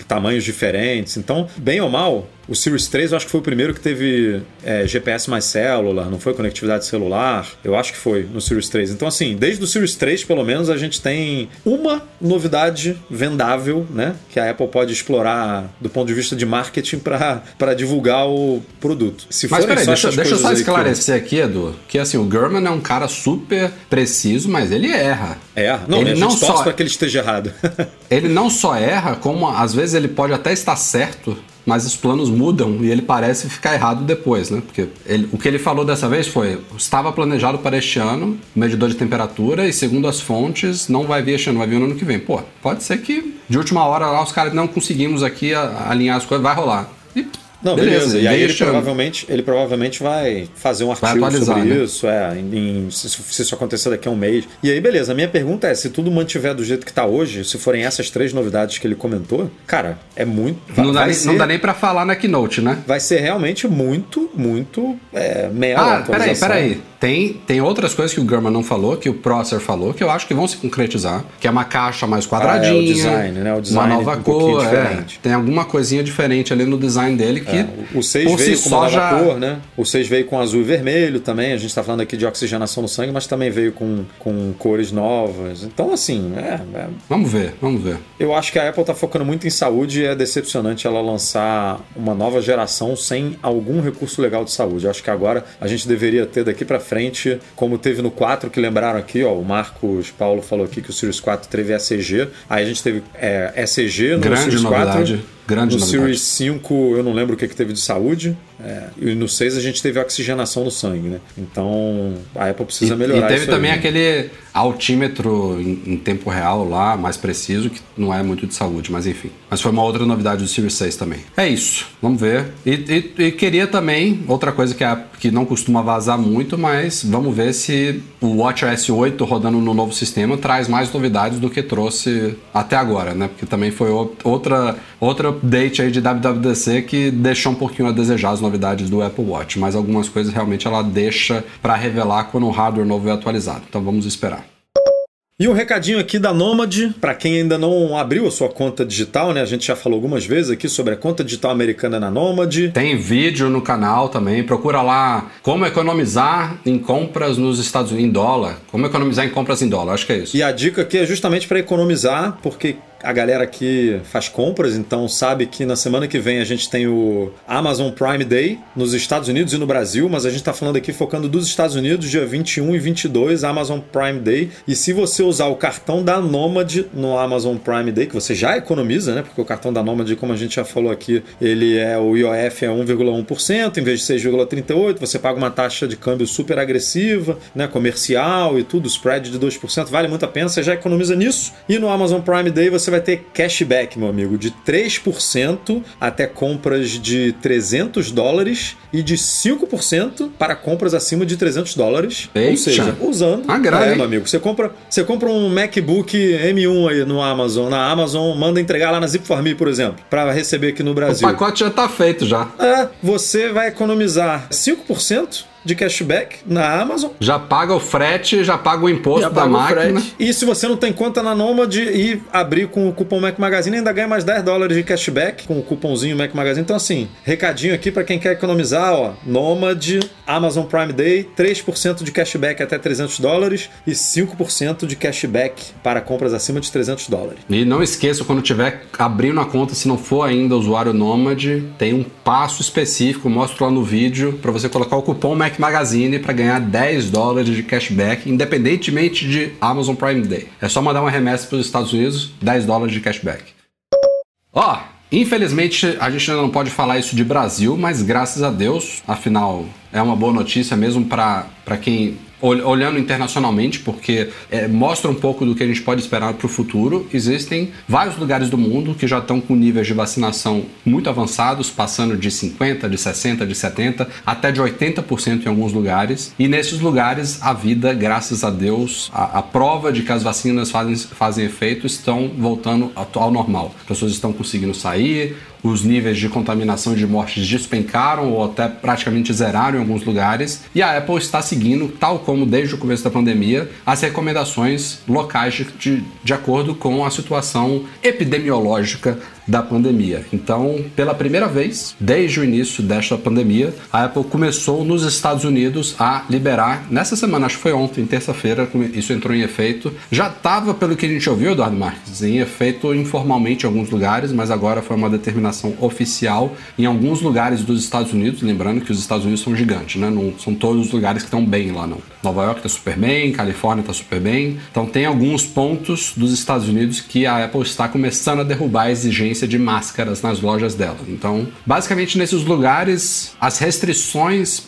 tamanhos diferentes. Então, bem ou mal, o Series 3 eu acho que foi o primeiro que teve é, GPS mais célula, não foi conectividade celular. Eu acho que foi no Series 3. Então, assim, desde o Series 3, pelo menos, a gente tem uma novidade vendável, né? Que a Apple pode explorar do ponto de vista de marketing para divulgar o produto. Se mas peraí, deixa, deixa eu só esclarecer que... aqui, Edu, que assim, o German é um cara super preciso, mas ele erra. Erra. Não, ele gente não só para que ele esteja errado. ele não só erra, como às vezes ele pode até estar certo mas os planos mudam e ele parece ficar errado depois, né? Porque ele, o que ele falou dessa vez foi: estava planejado para este ano, medidor de temperatura, e segundo as fontes, não vai vir este ano, vai vir no ano que vem. Pô, pode ser que de última hora lá os caras não conseguimos aqui alinhar as coisas, vai rolar. E não, beleza. beleza. E aí ele provavelmente, ele provavelmente vai fazer um artigo sobre né? isso, é, em, se, se, isso acontecer daqui a um mês. E aí, beleza. A minha pergunta é: se tudo mantiver do jeito que está hoje, se forem essas três novidades que ele comentou, cara, é muito. Não, dá, nem, ser, não dá nem pra falar na Keynote, né? Vai ser realmente muito, muito é, meia Ah, peraí, peraí. Tem, tem outras coisas que o German não falou, que o Prosser falou, que eu acho que vão se concretizar. Que é uma caixa mais quadradinha. Ah, é o design, né? O design uma nova um cor. É, tem alguma coisinha diferente ali no design dele que. É, o 6 veio si com uma já... cor, né? O 6 veio com azul e vermelho também. A gente está falando aqui de oxigenação no sangue, mas também veio com, com cores novas. Então, assim, é, é... Vamos ver, vamos ver. Eu acho que a Apple está focando muito em saúde e é decepcionante ela lançar uma nova geração sem algum recurso legal de saúde. Eu acho que agora a gente deveria ter daqui para frente, como teve no 4, que lembraram aqui, ó, o Marcos Paulo falou aqui que o Series 4 teve ECG, aí a gente teve é, ECG no Grande Series novidade. 4. Grande no novidade. Series 5 eu não lembro o que, que teve de saúde. É, e no 6 a gente teve oxigenação no sangue, né? Então a Apple precisa e, melhorar E teve também aí, aquele altímetro em, em, tempo real lá, mais preciso, que não é muito de saúde, mas enfim. Mas foi uma outra novidade do Series 6 também. É isso, vamos ver. E, e, e queria também, outra coisa que, é, que não costuma vazar muito, mas vamos ver se o WatchOS 8 rodando no novo sistema traz mais novidades do que trouxe até agora, né? Porque também foi outra, outra update aí de WWDC que deixou um pouquinho a desejar as novidades do Apple Watch, mas algumas coisas realmente ela deixa para revelar quando o hardware novo é atualizado. Então vamos esperar. E um recadinho aqui da Nomad, para quem ainda não abriu a sua conta digital, né? A gente já falou algumas vezes aqui sobre a conta digital americana na Nomad. Tem vídeo no canal também, procura lá como economizar em compras nos Estados Unidos em dólar, como economizar em compras em dólar, acho que é isso. E a dica aqui é justamente para economizar, porque a galera aqui faz compras, então sabe que na semana que vem a gente tem o Amazon Prime Day nos Estados Unidos e no Brasil, mas a gente está falando aqui focando dos Estados Unidos, dia 21 e 22, Amazon Prime Day. E se você usar o cartão da Nomad no Amazon Prime Day, que você já economiza, né? Porque o cartão da Nomad, como a gente já falou aqui, ele é o IOF é 1,1%, em vez de 6,38%, você paga uma taxa de câmbio super agressiva, né? Comercial e tudo, spread de 2%, vale muito a pena, você já economiza nisso. E no Amazon Prime Day você vai ter cashback, meu amigo, de 3% até compras de 300 dólares e de 5% para compras acima de 300 dólares. Eita. Ou seja, usando. Grave, é, meu amigo. Você compra, você compra um MacBook M1 aí no Amazon, na Amazon, manda entregar lá na Zip 4 Me, por exemplo, para receber aqui no Brasil. O pacote já tá feito já. É, você vai economizar 5% de cashback na Amazon. Já paga o frete, já paga o imposto já da máquina. E se você não tem conta na Nomad e abrir com o cupom Mac Magazine, ainda ganha mais 10 dólares de cashback com o cupomzinho Mac Magazine. Então, assim, recadinho aqui para quem quer economizar, ó. Nomad, Amazon Prime Day, 3% de cashback até 300 dólares e 5% de cashback para compras acima de 300 dólares. E não esqueça, quando tiver abrindo a conta, se não for ainda usuário Nomad, tem um passo específico, mostro lá no vídeo, para você colocar o cupom Mac Magazine para ganhar 10 dólares de cashback, independentemente de Amazon Prime Day. É só mandar uma remessa para os Estados Unidos, 10 dólares de cashback. Ó, oh, infelizmente a gente ainda não pode falar isso de Brasil, mas graças a Deus, afinal é uma boa notícia mesmo para quem olhando internacionalmente, porque é, mostra um pouco do que a gente pode esperar para o futuro. Existem vários lugares do mundo que já estão com níveis de vacinação muito avançados, passando de 50, de 60, de 70, até de 80% em alguns lugares. E nesses lugares a vida, graças a Deus, a, a prova de que as vacinas fazem, fazem efeito estão voltando ao normal. As pessoas estão conseguindo sair, os níveis de contaminação e de mortes despencaram ou até praticamente zeraram em alguns lugares. E a Apple está seguindo, tal como desde o começo da pandemia, as recomendações locais de, de acordo com a situação epidemiológica da pandemia. Então, pela primeira vez, desde o início desta pandemia, a Apple começou nos Estados Unidos a liberar, nessa semana, acho que foi ontem, terça-feira, isso entrou em efeito. Já estava, pelo que a gente ouviu, Eduardo Marques, em efeito informalmente em alguns lugares, mas agora foi uma determinação oficial em alguns lugares dos Estados Unidos. Lembrando que os Estados Unidos são gigantes, né? Não são todos os lugares que estão bem lá, não. Nova York está super bem, Califórnia está super bem. Então, tem alguns pontos dos Estados Unidos que a Apple está começando a derrubar a exigência de máscaras nas lojas dela. Então, basicamente nesses lugares, as restrições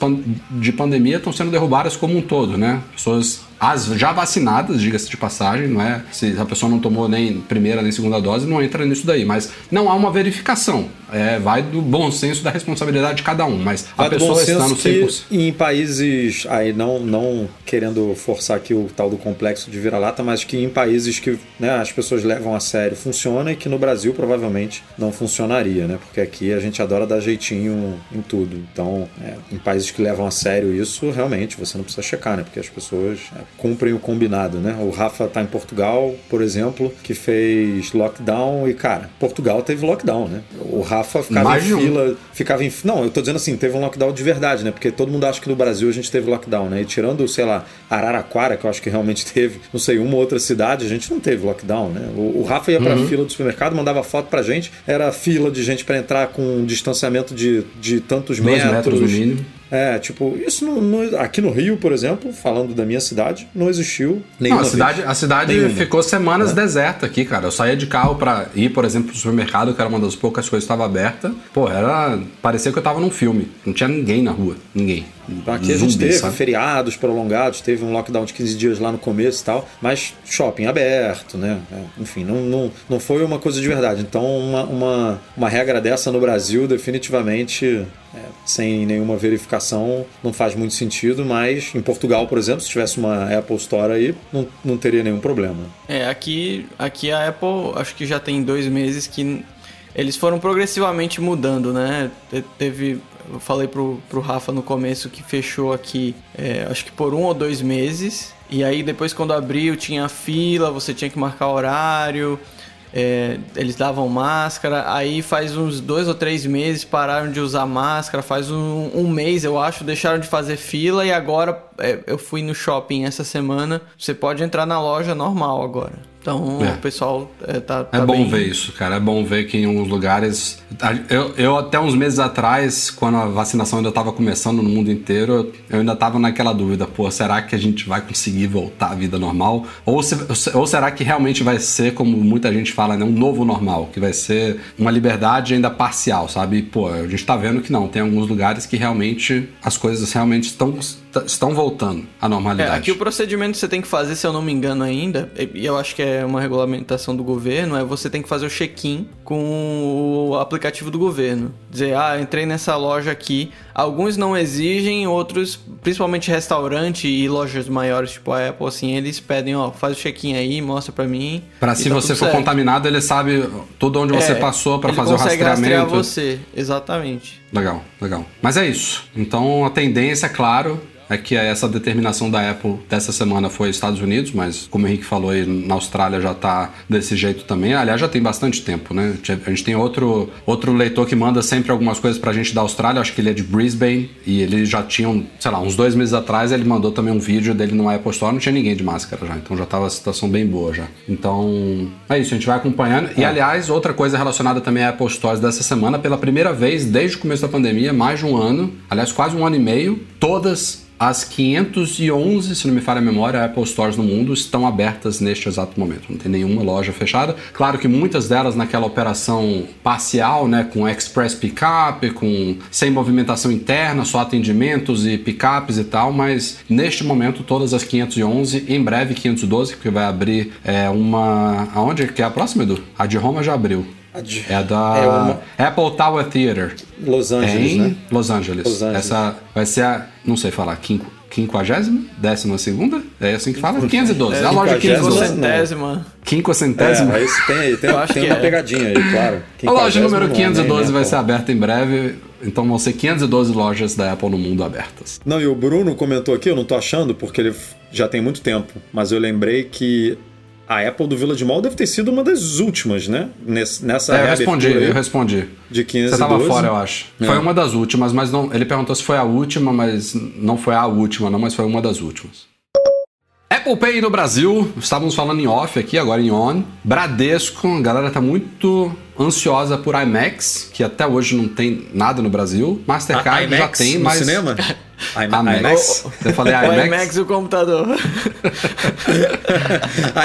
de pandemia estão sendo derrubadas como um todo, né? Pessoas as já vacinadas, diga-se de passagem, não é? Se a pessoa não tomou nem primeira nem segunda dose, não entra nisso daí. Mas não há uma verificação. É, vai do bom senso da responsabilidade de cada um. Mas vai a pessoa está no 100%. em países, aí não, não querendo forçar aqui o tal do complexo de vira-lata, mas que em países que né, as pessoas levam a sério funciona e que no Brasil provavelmente não funcionaria, né? Porque aqui a gente adora dar jeitinho em tudo. Então, é, em países que levam a sério isso, realmente você não precisa checar, né? Porque as pessoas é, cumprem o combinado, né? O Rafa tá em Portugal, por exemplo, que fez lockdown e, cara, Portugal teve lockdown, né? O Rafa ficava Mais em fila, um. ficava em... Não, eu tô dizendo assim, teve um lockdown de verdade, né? Porque todo mundo acha que no Brasil a gente teve lockdown, né? E tirando, sei lá, Araraquara, que eu acho que realmente teve, não sei, uma outra cidade, a gente não teve lockdown, né? O, o Rafa ia pra uhum. fila do supermercado, mandava foto pra gente, era fila de gente para entrar com um distanciamento de, de tantos Dois metros. metros no mínimo. É, tipo, isso não, não, aqui no Rio, por exemplo, falando da minha cidade, não existiu nenhuma não, a cidade, A cidade nenhuma. ficou semanas é. deserta aqui, cara. Eu saía de carro para ir, por exemplo, pro supermercado, que era uma das poucas coisas que estava aberta. Pô, era. Parecia que eu tava num filme. Não tinha ninguém na rua. Ninguém. Aqui a gente teve sabe? feriados prolongados, teve um lockdown de 15 dias lá no começo e tal, mas shopping aberto, né? É, enfim, não, não, não foi uma coisa de verdade. Então, uma, uma, uma regra dessa no Brasil, definitivamente é, sem nenhuma verificação não faz muito sentido, mas em Portugal, por exemplo, se tivesse uma Apple Store aí, não, não teria nenhum problema. É, aqui, aqui a Apple acho que já tem dois meses que eles foram progressivamente mudando, né? Teve. Eu falei pro, pro Rafa no começo que fechou aqui, é, acho que por um ou dois meses. E aí depois quando abriu tinha fila, você tinha que marcar horário. É, eles davam máscara, aí faz uns dois ou três meses pararam de usar máscara, faz um, um mês eu acho, deixaram de fazer fila e agora é, eu fui no shopping essa semana, você pode entrar na loja normal agora. Então é. o pessoal é, tá, tá É bom bem... ver isso, cara. É bom ver que em alguns lugares. Eu, eu até uns meses atrás, quando a vacinação ainda estava começando no mundo inteiro, eu ainda estava naquela dúvida: pô, será que a gente vai conseguir voltar à vida normal? Ou, se, ou será que realmente vai ser, como muita gente fala, né, um novo normal? Que vai ser uma liberdade ainda parcial, sabe? Pô, a gente está vendo que não. Tem alguns lugares que realmente as coisas realmente estão estão voltando à normalidade. É, aqui o procedimento que você tem que fazer, se eu não me engano ainda, e eu acho que é uma regulamentação do governo, é você tem que fazer o check-in com o aplicativo do governo. Dizer, ah, entrei nessa loja aqui. Alguns não exigem, outros, principalmente restaurante e lojas maiores, tipo a Apple, assim, eles pedem, ó, faz o check-in aí, mostra para mim. Para se tá você for certo. contaminado, ele sabe tudo onde é, você passou para fazer o rastreamento. Rastrear você, exatamente. Legal, legal. Mas é isso. Então a tendência, claro, é que essa determinação da Apple dessa semana foi Estados Unidos, mas como o Henrique falou aí, na Austrália já está desse jeito também. Aliás, já tem bastante tempo, né? A gente tem outro, outro leitor que manda sempre algumas coisas pra gente da Austrália, acho que ele é de Brisbane, e ele já tinha, sei lá, uns dois meses atrás, ele mandou também um vídeo dele no Apple Store, não tinha ninguém de máscara já, então já tava a situação bem boa já. Então, é isso, a gente vai acompanhando. É. E aliás, outra coisa relacionada também à Apple Stores dessa semana, pela primeira vez desde o começo da pandemia, mais de um ano, aliás, quase um ano e meio, todas as 511, se não me falha a memória, Apple Stores no mundo estão abertas neste exato momento. Não tem nenhuma loja fechada. Claro que muitas delas naquela operação parcial, né, com Express Pickup, com sem movimentação interna, só atendimentos e pickups e tal, mas neste momento todas as 511, em breve 512, porque vai abrir é, uma. Aonde que é a próxima, Edu? A de Roma já abriu. É a da É uma- Apple Tower Theater. Los Angeles, em né? Los Angeles. Los Angeles. Essa vai ser a, não sei falar, quinqu, quinquagésima? Décima segunda? É assim que fala? 512. É, a loja quinquagésima. 512. Centésima. Quinquacentésima. É, você tem, tem, Eu acho tem que uma é. pegadinha aí, claro. a loja número Quinquagésimo 512 né, vai Apple. ser aberta em breve. Então vão ser 512 lojas da Apple no mundo abertas. Não, e o Bruno comentou aqui, eu não tô achando, porque ele já tem muito tempo, mas eu lembrei que a Apple do Village Mall deve ter sido uma das últimas, né? Ness- Nessa É, eu respondi, eu respondi. de 512. Você tava fora, eu acho. É. Foi uma das últimas, mas não. Ele perguntou se foi a última, mas não foi a última, não, mas foi uma das últimas. Apple Pay no Brasil, estávamos falando em off aqui, agora em on. Bradesco, a galera tá muito ansiosa por IMAX, que até hoje não tem nada no Brasil. A- Mastercard já IMAX tem, no mas. cinema? IMA- IMAX. IMAX. Eu falei O IMAX. IMAX e o computador.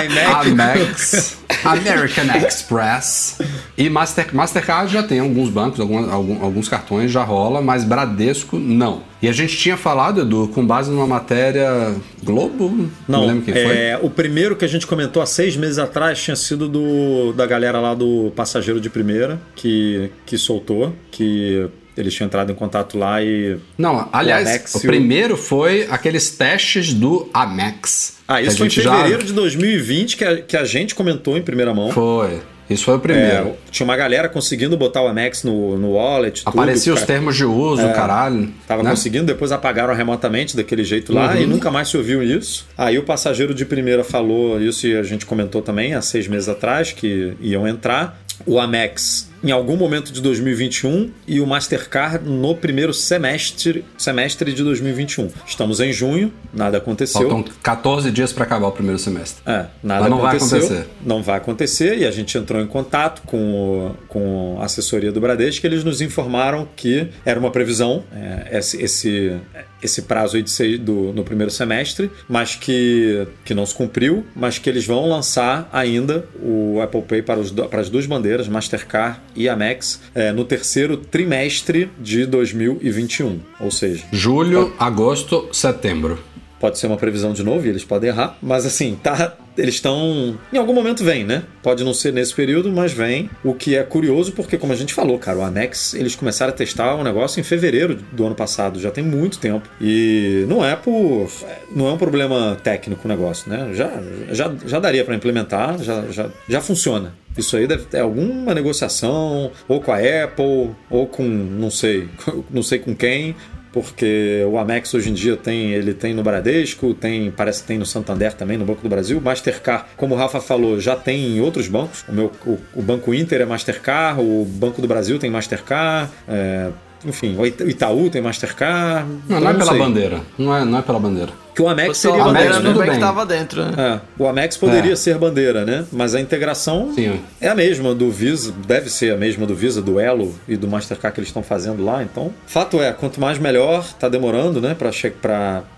IMAX. Amex, American Express e Master, Mastercard já tem alguns bancos, algum- algum- alguns cartões já rola, mas Bradesco não. E a gente tinha falado, Edu, com base numa matéria Globo? Não, me lembro quem foi. é, o primeiro que a gente comentou há seis meses atrás tinha sido do, da galera lá do Passageiro de Primeira, que, que soltou, que eles tinham entrado em contato lá e. Não, aliás, o o- primeiro foi aqueles testes do Amex. Ah, isso foi em gente já- fevereiro de 2020 que a, que a gente comentou em primeira mão. Foi. Isso foi o primeiro. É, tinha uma galera conseguindo botar o Amex no, no wallet. tudo, Aparecia os cara. termos de uso, caralho. Tava né? conseguindo, depois apagaram remotamente daquele jeito lá Uhum. e nunca mais se ouviu isso. Aí o passageiro de primeira falou isso e a gente comentou também há seis meses atrás que iam entrar. O Amex em algum momento de 2021 e o Mastercard no primeiro semestre, semestre de 2021. Estamos em junho, nada aconteceu. Faltam 14 dias para acabar o primeiro semestre. É, nada Mas não vai aconteceu. acontecer. Não vai acontecer e a gente entrou em contato com, o- com a assessoria do Bradesco, eles nos informaram que era uma previsão, é, esse, esse, esse prazo aí de ser do, no primeiro semestre, mas que, que não se cumpriu, mas que eles vão lançar ainda o Apple Pay para, os, para as duas bandeiras, Mastercard e Amex, é, no terceiro trimestre de 2021. Ou seja, Julho, agosto, setembro. Pode ser uma previsão de novo e eles podem errar, mas assim, tá. Eles estão. Em algum momento vem, né? Pode não ser nesse período, mas vem. O que é curioso, porque, como a gente falou, cara, o Amex, eles começaram a testar um negócio em fevereiro do ano passado, já tem muito tempo. E não é por. Não é um problema técnico o negócio, né? Já, já, já daria para implementar, já, já, já funciona. Isso aí deve ter alguma negociação, ou com a Apple, ou com não sei, não sei com quem, porque o Amex hoje em dia tem, ele tem no Bradesco, tem, parece que tem no Santander também, no Banco do Brasil. Mastercard, como o Rafa falou, já tem em outros bancos. O, meu, o, o Banco Inter é Mastercard, o Banco do Brasil tem Mastercard, é, enfim, o Ita- Itaú tem Mastercard. Não, então não é pela sei. bandeira. Não é, não é pela bandeira. Que o Amex seria a Amex, bandeira, né? tudo do bem bem. que tava dentro, né? É, o Amex poderia É. ser bandeira, né? Mas a integração Sim. é a mesma do Visa, deve ser a mesma do Visa, do Elo e do Mastercard que eles estão fazendo lá. Então, fato é, quanto mais melhor, tá demorando, né, para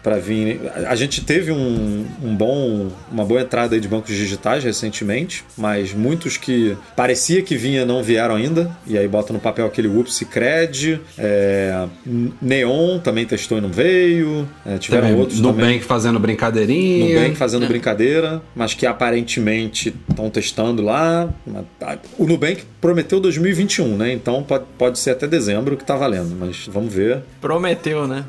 para vir. A gente teve um, um bom, uma boa entrada aí de bancos digitais recentemente, mas muitos que parecia que vinha não vieram ainda. E aí bota no papel aquele Whoops Cred, é, Neon também testou e não veio. é, tiveram Também, outros também. Nubank fazendo brincadeirinha. Nubank fazendo brincadeira, mas que aparentemente estão testando lá. O Nubank prometeu 2021, né? Então pode, pode ser até dezembro que tá valendo, mas vamos ver. Prometeu, né?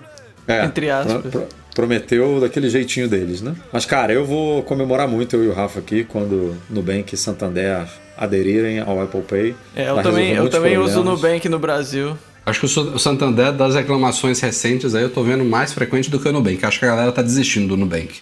É, Entre aspas. pro- pro- prometeu daquele jeitinho deles, né? Mas, cara, eu vou comemorar muito, eu e o Rafa aqui, quando Nubank e Santander aderirem ao Apple Pay. É, eu também, eu também uso o. Nubank no Brasil. Acho que o Sa- o Santander, das reclamações recentes, aí eu tô vendo mais frequente do que o Nubank. Acho que a galera tá desistindo do Nubank.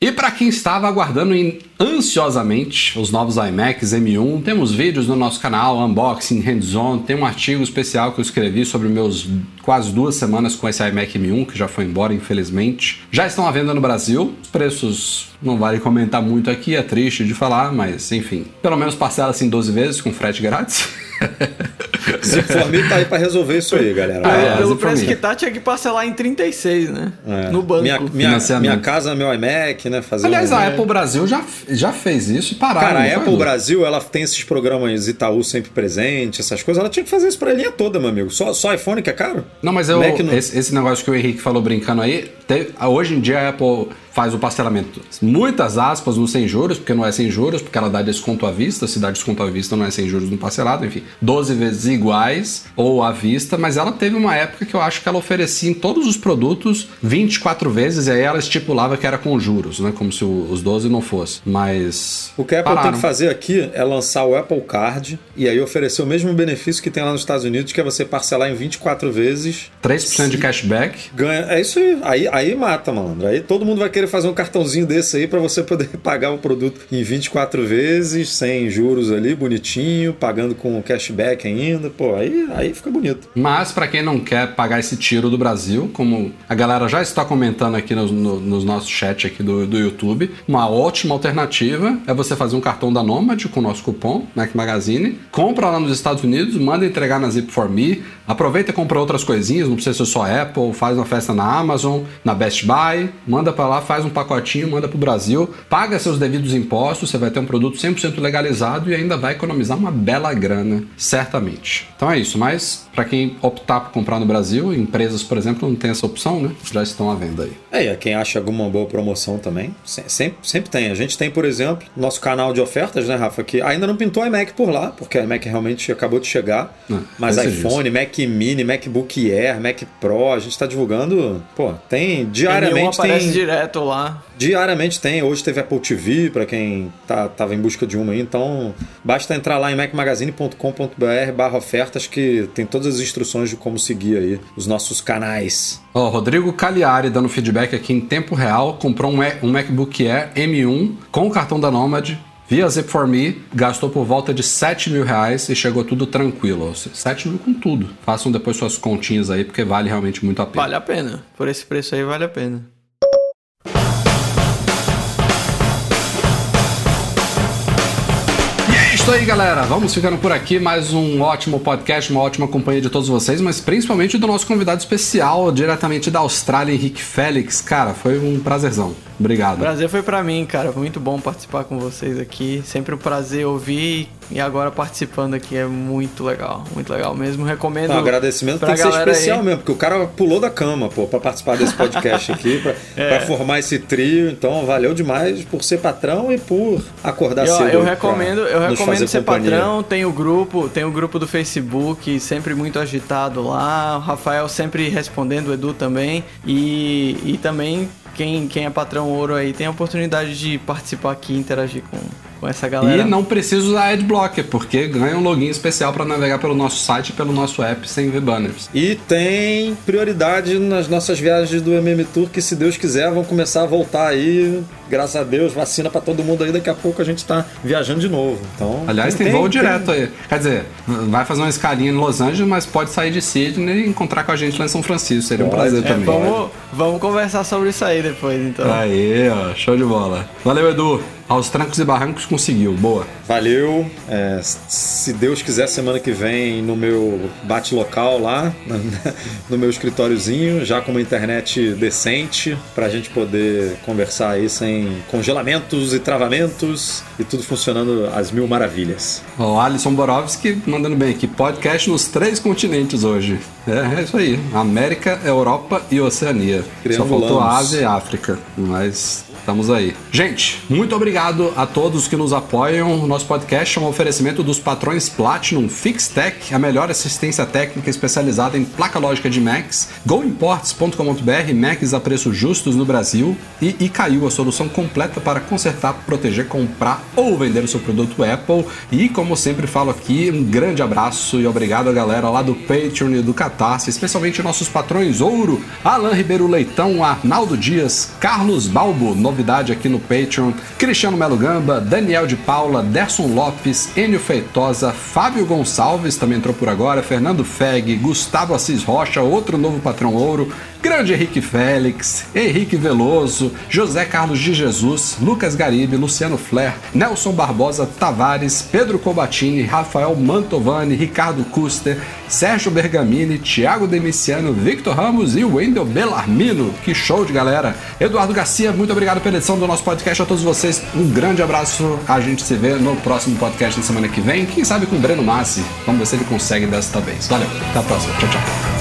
E para quem estava aguardando em- ansiosamente os novos iMacs M1, temos vídeos no nosso canal, unboxing, hands-on, tem um artigo especial que eu escrevi sobre meus quase duas semanas com esse iMac M1, que já foi embora, infelizmente. Já estão à venda no Brasil, os preços não vale comentar muito aqui, é triste de falar, mas enfim. Pelo menos parcela-se em 12 vezes com frete grátis. Zip for Me tá aí pra resolver isso aí, galera. Ah, É, pelo preço que tá, tinha que parcelar em 36, né? É. No banco. Minha, minha, minha casa, meu iMac, né? Fazer Aliás, um... a Apple Brasil já, já fez isso e pararam. Cara, a Apple? Brasil, ela tem esses programas Itaú sempre presente, essas coisas. Ela tinha que fazer isso pra linha toda, meu amigo. Só, só iPhone que é caro? Não, mas eu, não- esse, esse negócio que o Henrique falou brincando aí, hoje em dia a Apple faz o parcelamento, muitas aspas, no sem juros, porque não é sem juros, porque ela dá desconto à vista, se dá desconto à vista não é sem juros no parcelado, enfim, 12 vezes iguais ou à vista, mas ela teve uma época que eu acho que ela oferecia em todos os produtos 24 vezes, e aí ela estipulava que era com juros, né, como se os 12 não fosse, O que a Apple pararam. tem que fazer aqui é lançar o Apple Card e aí oferecer o mesmo benefício que tem lá nos Estados Unidos, que é você parcelar em 24 vezes 3% de cashback, Ganha, é isso aí. aí. Aí mata, malandro. Aí todo mundo vai querer fazer um cartãozinho desse aí pra você poder pagar o produto em 24 vezes, sem juros ali, bonitinho, pagando com cashback ainda. Pô, aí, aí fica bonito. Mas para quem não quer pagar esse tiro do Brasil, como a galera já está comentando aqui nos, no- nos nossos chats aqui do, do YouTube, uma ótima alternativa é você fazer um cartão da Nomad com o nosso cupom Mac Magazine, compra lá nos Estados Unidos, manda entregar na Zip for Me, aproveita e compra outras coisinhas, não precisa ser só Apple, faz uma festa na Amazon, na Best Buy, manda para lá, faz um pacotinho, manda pro Brasil, paga seus devidos impostos, você vai ter um produto 100% legalizado e ainda vai economizar uma bela grana, certamente. Então é isso, mas para quem optar por comprar no Brasil, empresas, por exemplo, não tem essa opção, né? Já estão à venda aí. É, e a quem acha alguma boa promoção também, se- sempre, sempre tem. A gente tem, por exemplo, nosso canal de ofertas, né, Rafa? Que ainda não pintou iMac por lá, porque a iMac realmente acabou de chegar. Não, mas iPhone, Mac Mini, MacBook Air, Mac Pro, a gente tá divulgando. Pô, tem diariamente aparece tem. direto lá. Diariamente tem, hoje teve Apple TV para quem tá, tava em busca de uma aí, então basta entrar lá em macmagazine.com.br barra ofertas que tem todas as instruções de como seguir aí os nossos canais. Ó, Rodrigo Cagliari dando feedback aqui em tempo real, comprou um, um MacBook Air M1 com o cartão da Nomad. Via Zip for Me, gastou por volta de 7 mil reais e chegou tudo tranquilo. Ou seja, 7 mil com tudo. Façam depois suas continhas aí, porque vale realmente muito a pena. Vale a pena. Por esse preço aí, vale a pena. E é isso aí, galera. Vamos ficando por aqui. Mais um ótimo podcast, uma ótima companhia de todos vocês, mas principalmente do nosso convidado especial, diretamente da Austrália, Henrique Félix. Cara, foi um prazerzão. Obrigado. O prazer foi pra mim, cara. Muito bom participar com vocês aqui. Sempre um prazer ouvir e agora participando aqui é muito legal. Muito legal mesmo. Recomendo. Então, agradecimento pra tem que ser especial aí. mesmo, porque o cara pulou da cama, pô, pra participar desse podcast aqui, pra, É. pra formar esse trio. Então, valeu demais por ser patrão e por acordar E, ó, cedo. eu pra recomendo, eu nos recomendo fazer ser companhia. patrão. Tem o grupo, tem o grupo do Facebook, sempre muito agitado lá. O Rafael sempre respondendo, o Edu também. E, e também quem, quem é patrão ouro aí tem a oportunidade de participar aqui e interagir com, com essa galera. E não precisa usar Adblocker, porque ganha um login especial para navegar pelo nosso site e pelo nosso app sem ver banners. E tem prioridade nas nossas viagens do MM Tour, que se Deus quiser vão começar a voltar aí. Graças a Deus, vacina pra todo mundo aí. Daqui a pouco a gente tá viajando de novo. Então, Aliás, tem, voo direto aí. Quer dizer, vai fazer uma escalinha em Los Angeles, mas pode sair de Sydney e encontrar com a gente lá em São Francisco. Seria um Pode, prazer é, também. Vamos, vamos conversar sobre isso aí depois, então. Aí, ó, show de bola. Valeu, Edu. Aos trancos e barrancos conseguiu. Boa. Valeu. É, se Deus quiser, semana que vem no meu bate local lá, no meu escritóriozinho, já com uma internet decente, pra gente poder conversar aí sem congelamentos e travamentos e tudo funcionando às mil maravilhas. O Alisson Borowski mandando bem aqui. Podcast nos três continentes hoje. É, é isso aí. América, Europa e Oceania. Só faltou Ásia e África. Mas estamos aí. Gente, muito obrigado a todos que nos apoiam. O nosso podcast é um oferecimento dos patrões Platinum FixTech, a melhor assistência técnica especializada em placa lógica de Macs, goimports.com.br, Macs a preços justos no Brasil e Icaiu, a solução completa para consertar, proteger, comprar ou vender o seu produto Apple. E como sempre falo aqui, um grande abraço e obrigado a galera lá do Patreon e do Catarse Especialmente nossos patrões Ouro, Alan Ribeiro Leitão, Arnaldo Dias, Carlos Balbo, novidade aqui no Patreon, Cristiano Melo Gamba, Daniel de Paula, Derson Lopes, Enio Feitosa, Fábio Gonçalves também entrou por agora, Fernando Feg, Gustavo Assis Rocha, outro novo patrão Ouro, Grande Henrique Félix, Henrique Veloso, José Carlos de Jesus, Lucas Garibe, Luciano Flair, Nelson Barbosa Tavares, Pedro Cobatini, Rafael Mantovani, Ricardo Custer, Sérgio Bergamini, Thiago Demiciano, Victor Ramos e Wendel Bellarmino. Que show de galera! Eduardo Garcia, muito obrigado pela edição do nosso podcast. A todos vocês, um grande abraço. A gente se vê no próximo podcast na semana que vem. Quem sabe com o Breno Massi. Vamos ver se ele consegue desta vez. Valeu, até a próxima. Tchau, tchau.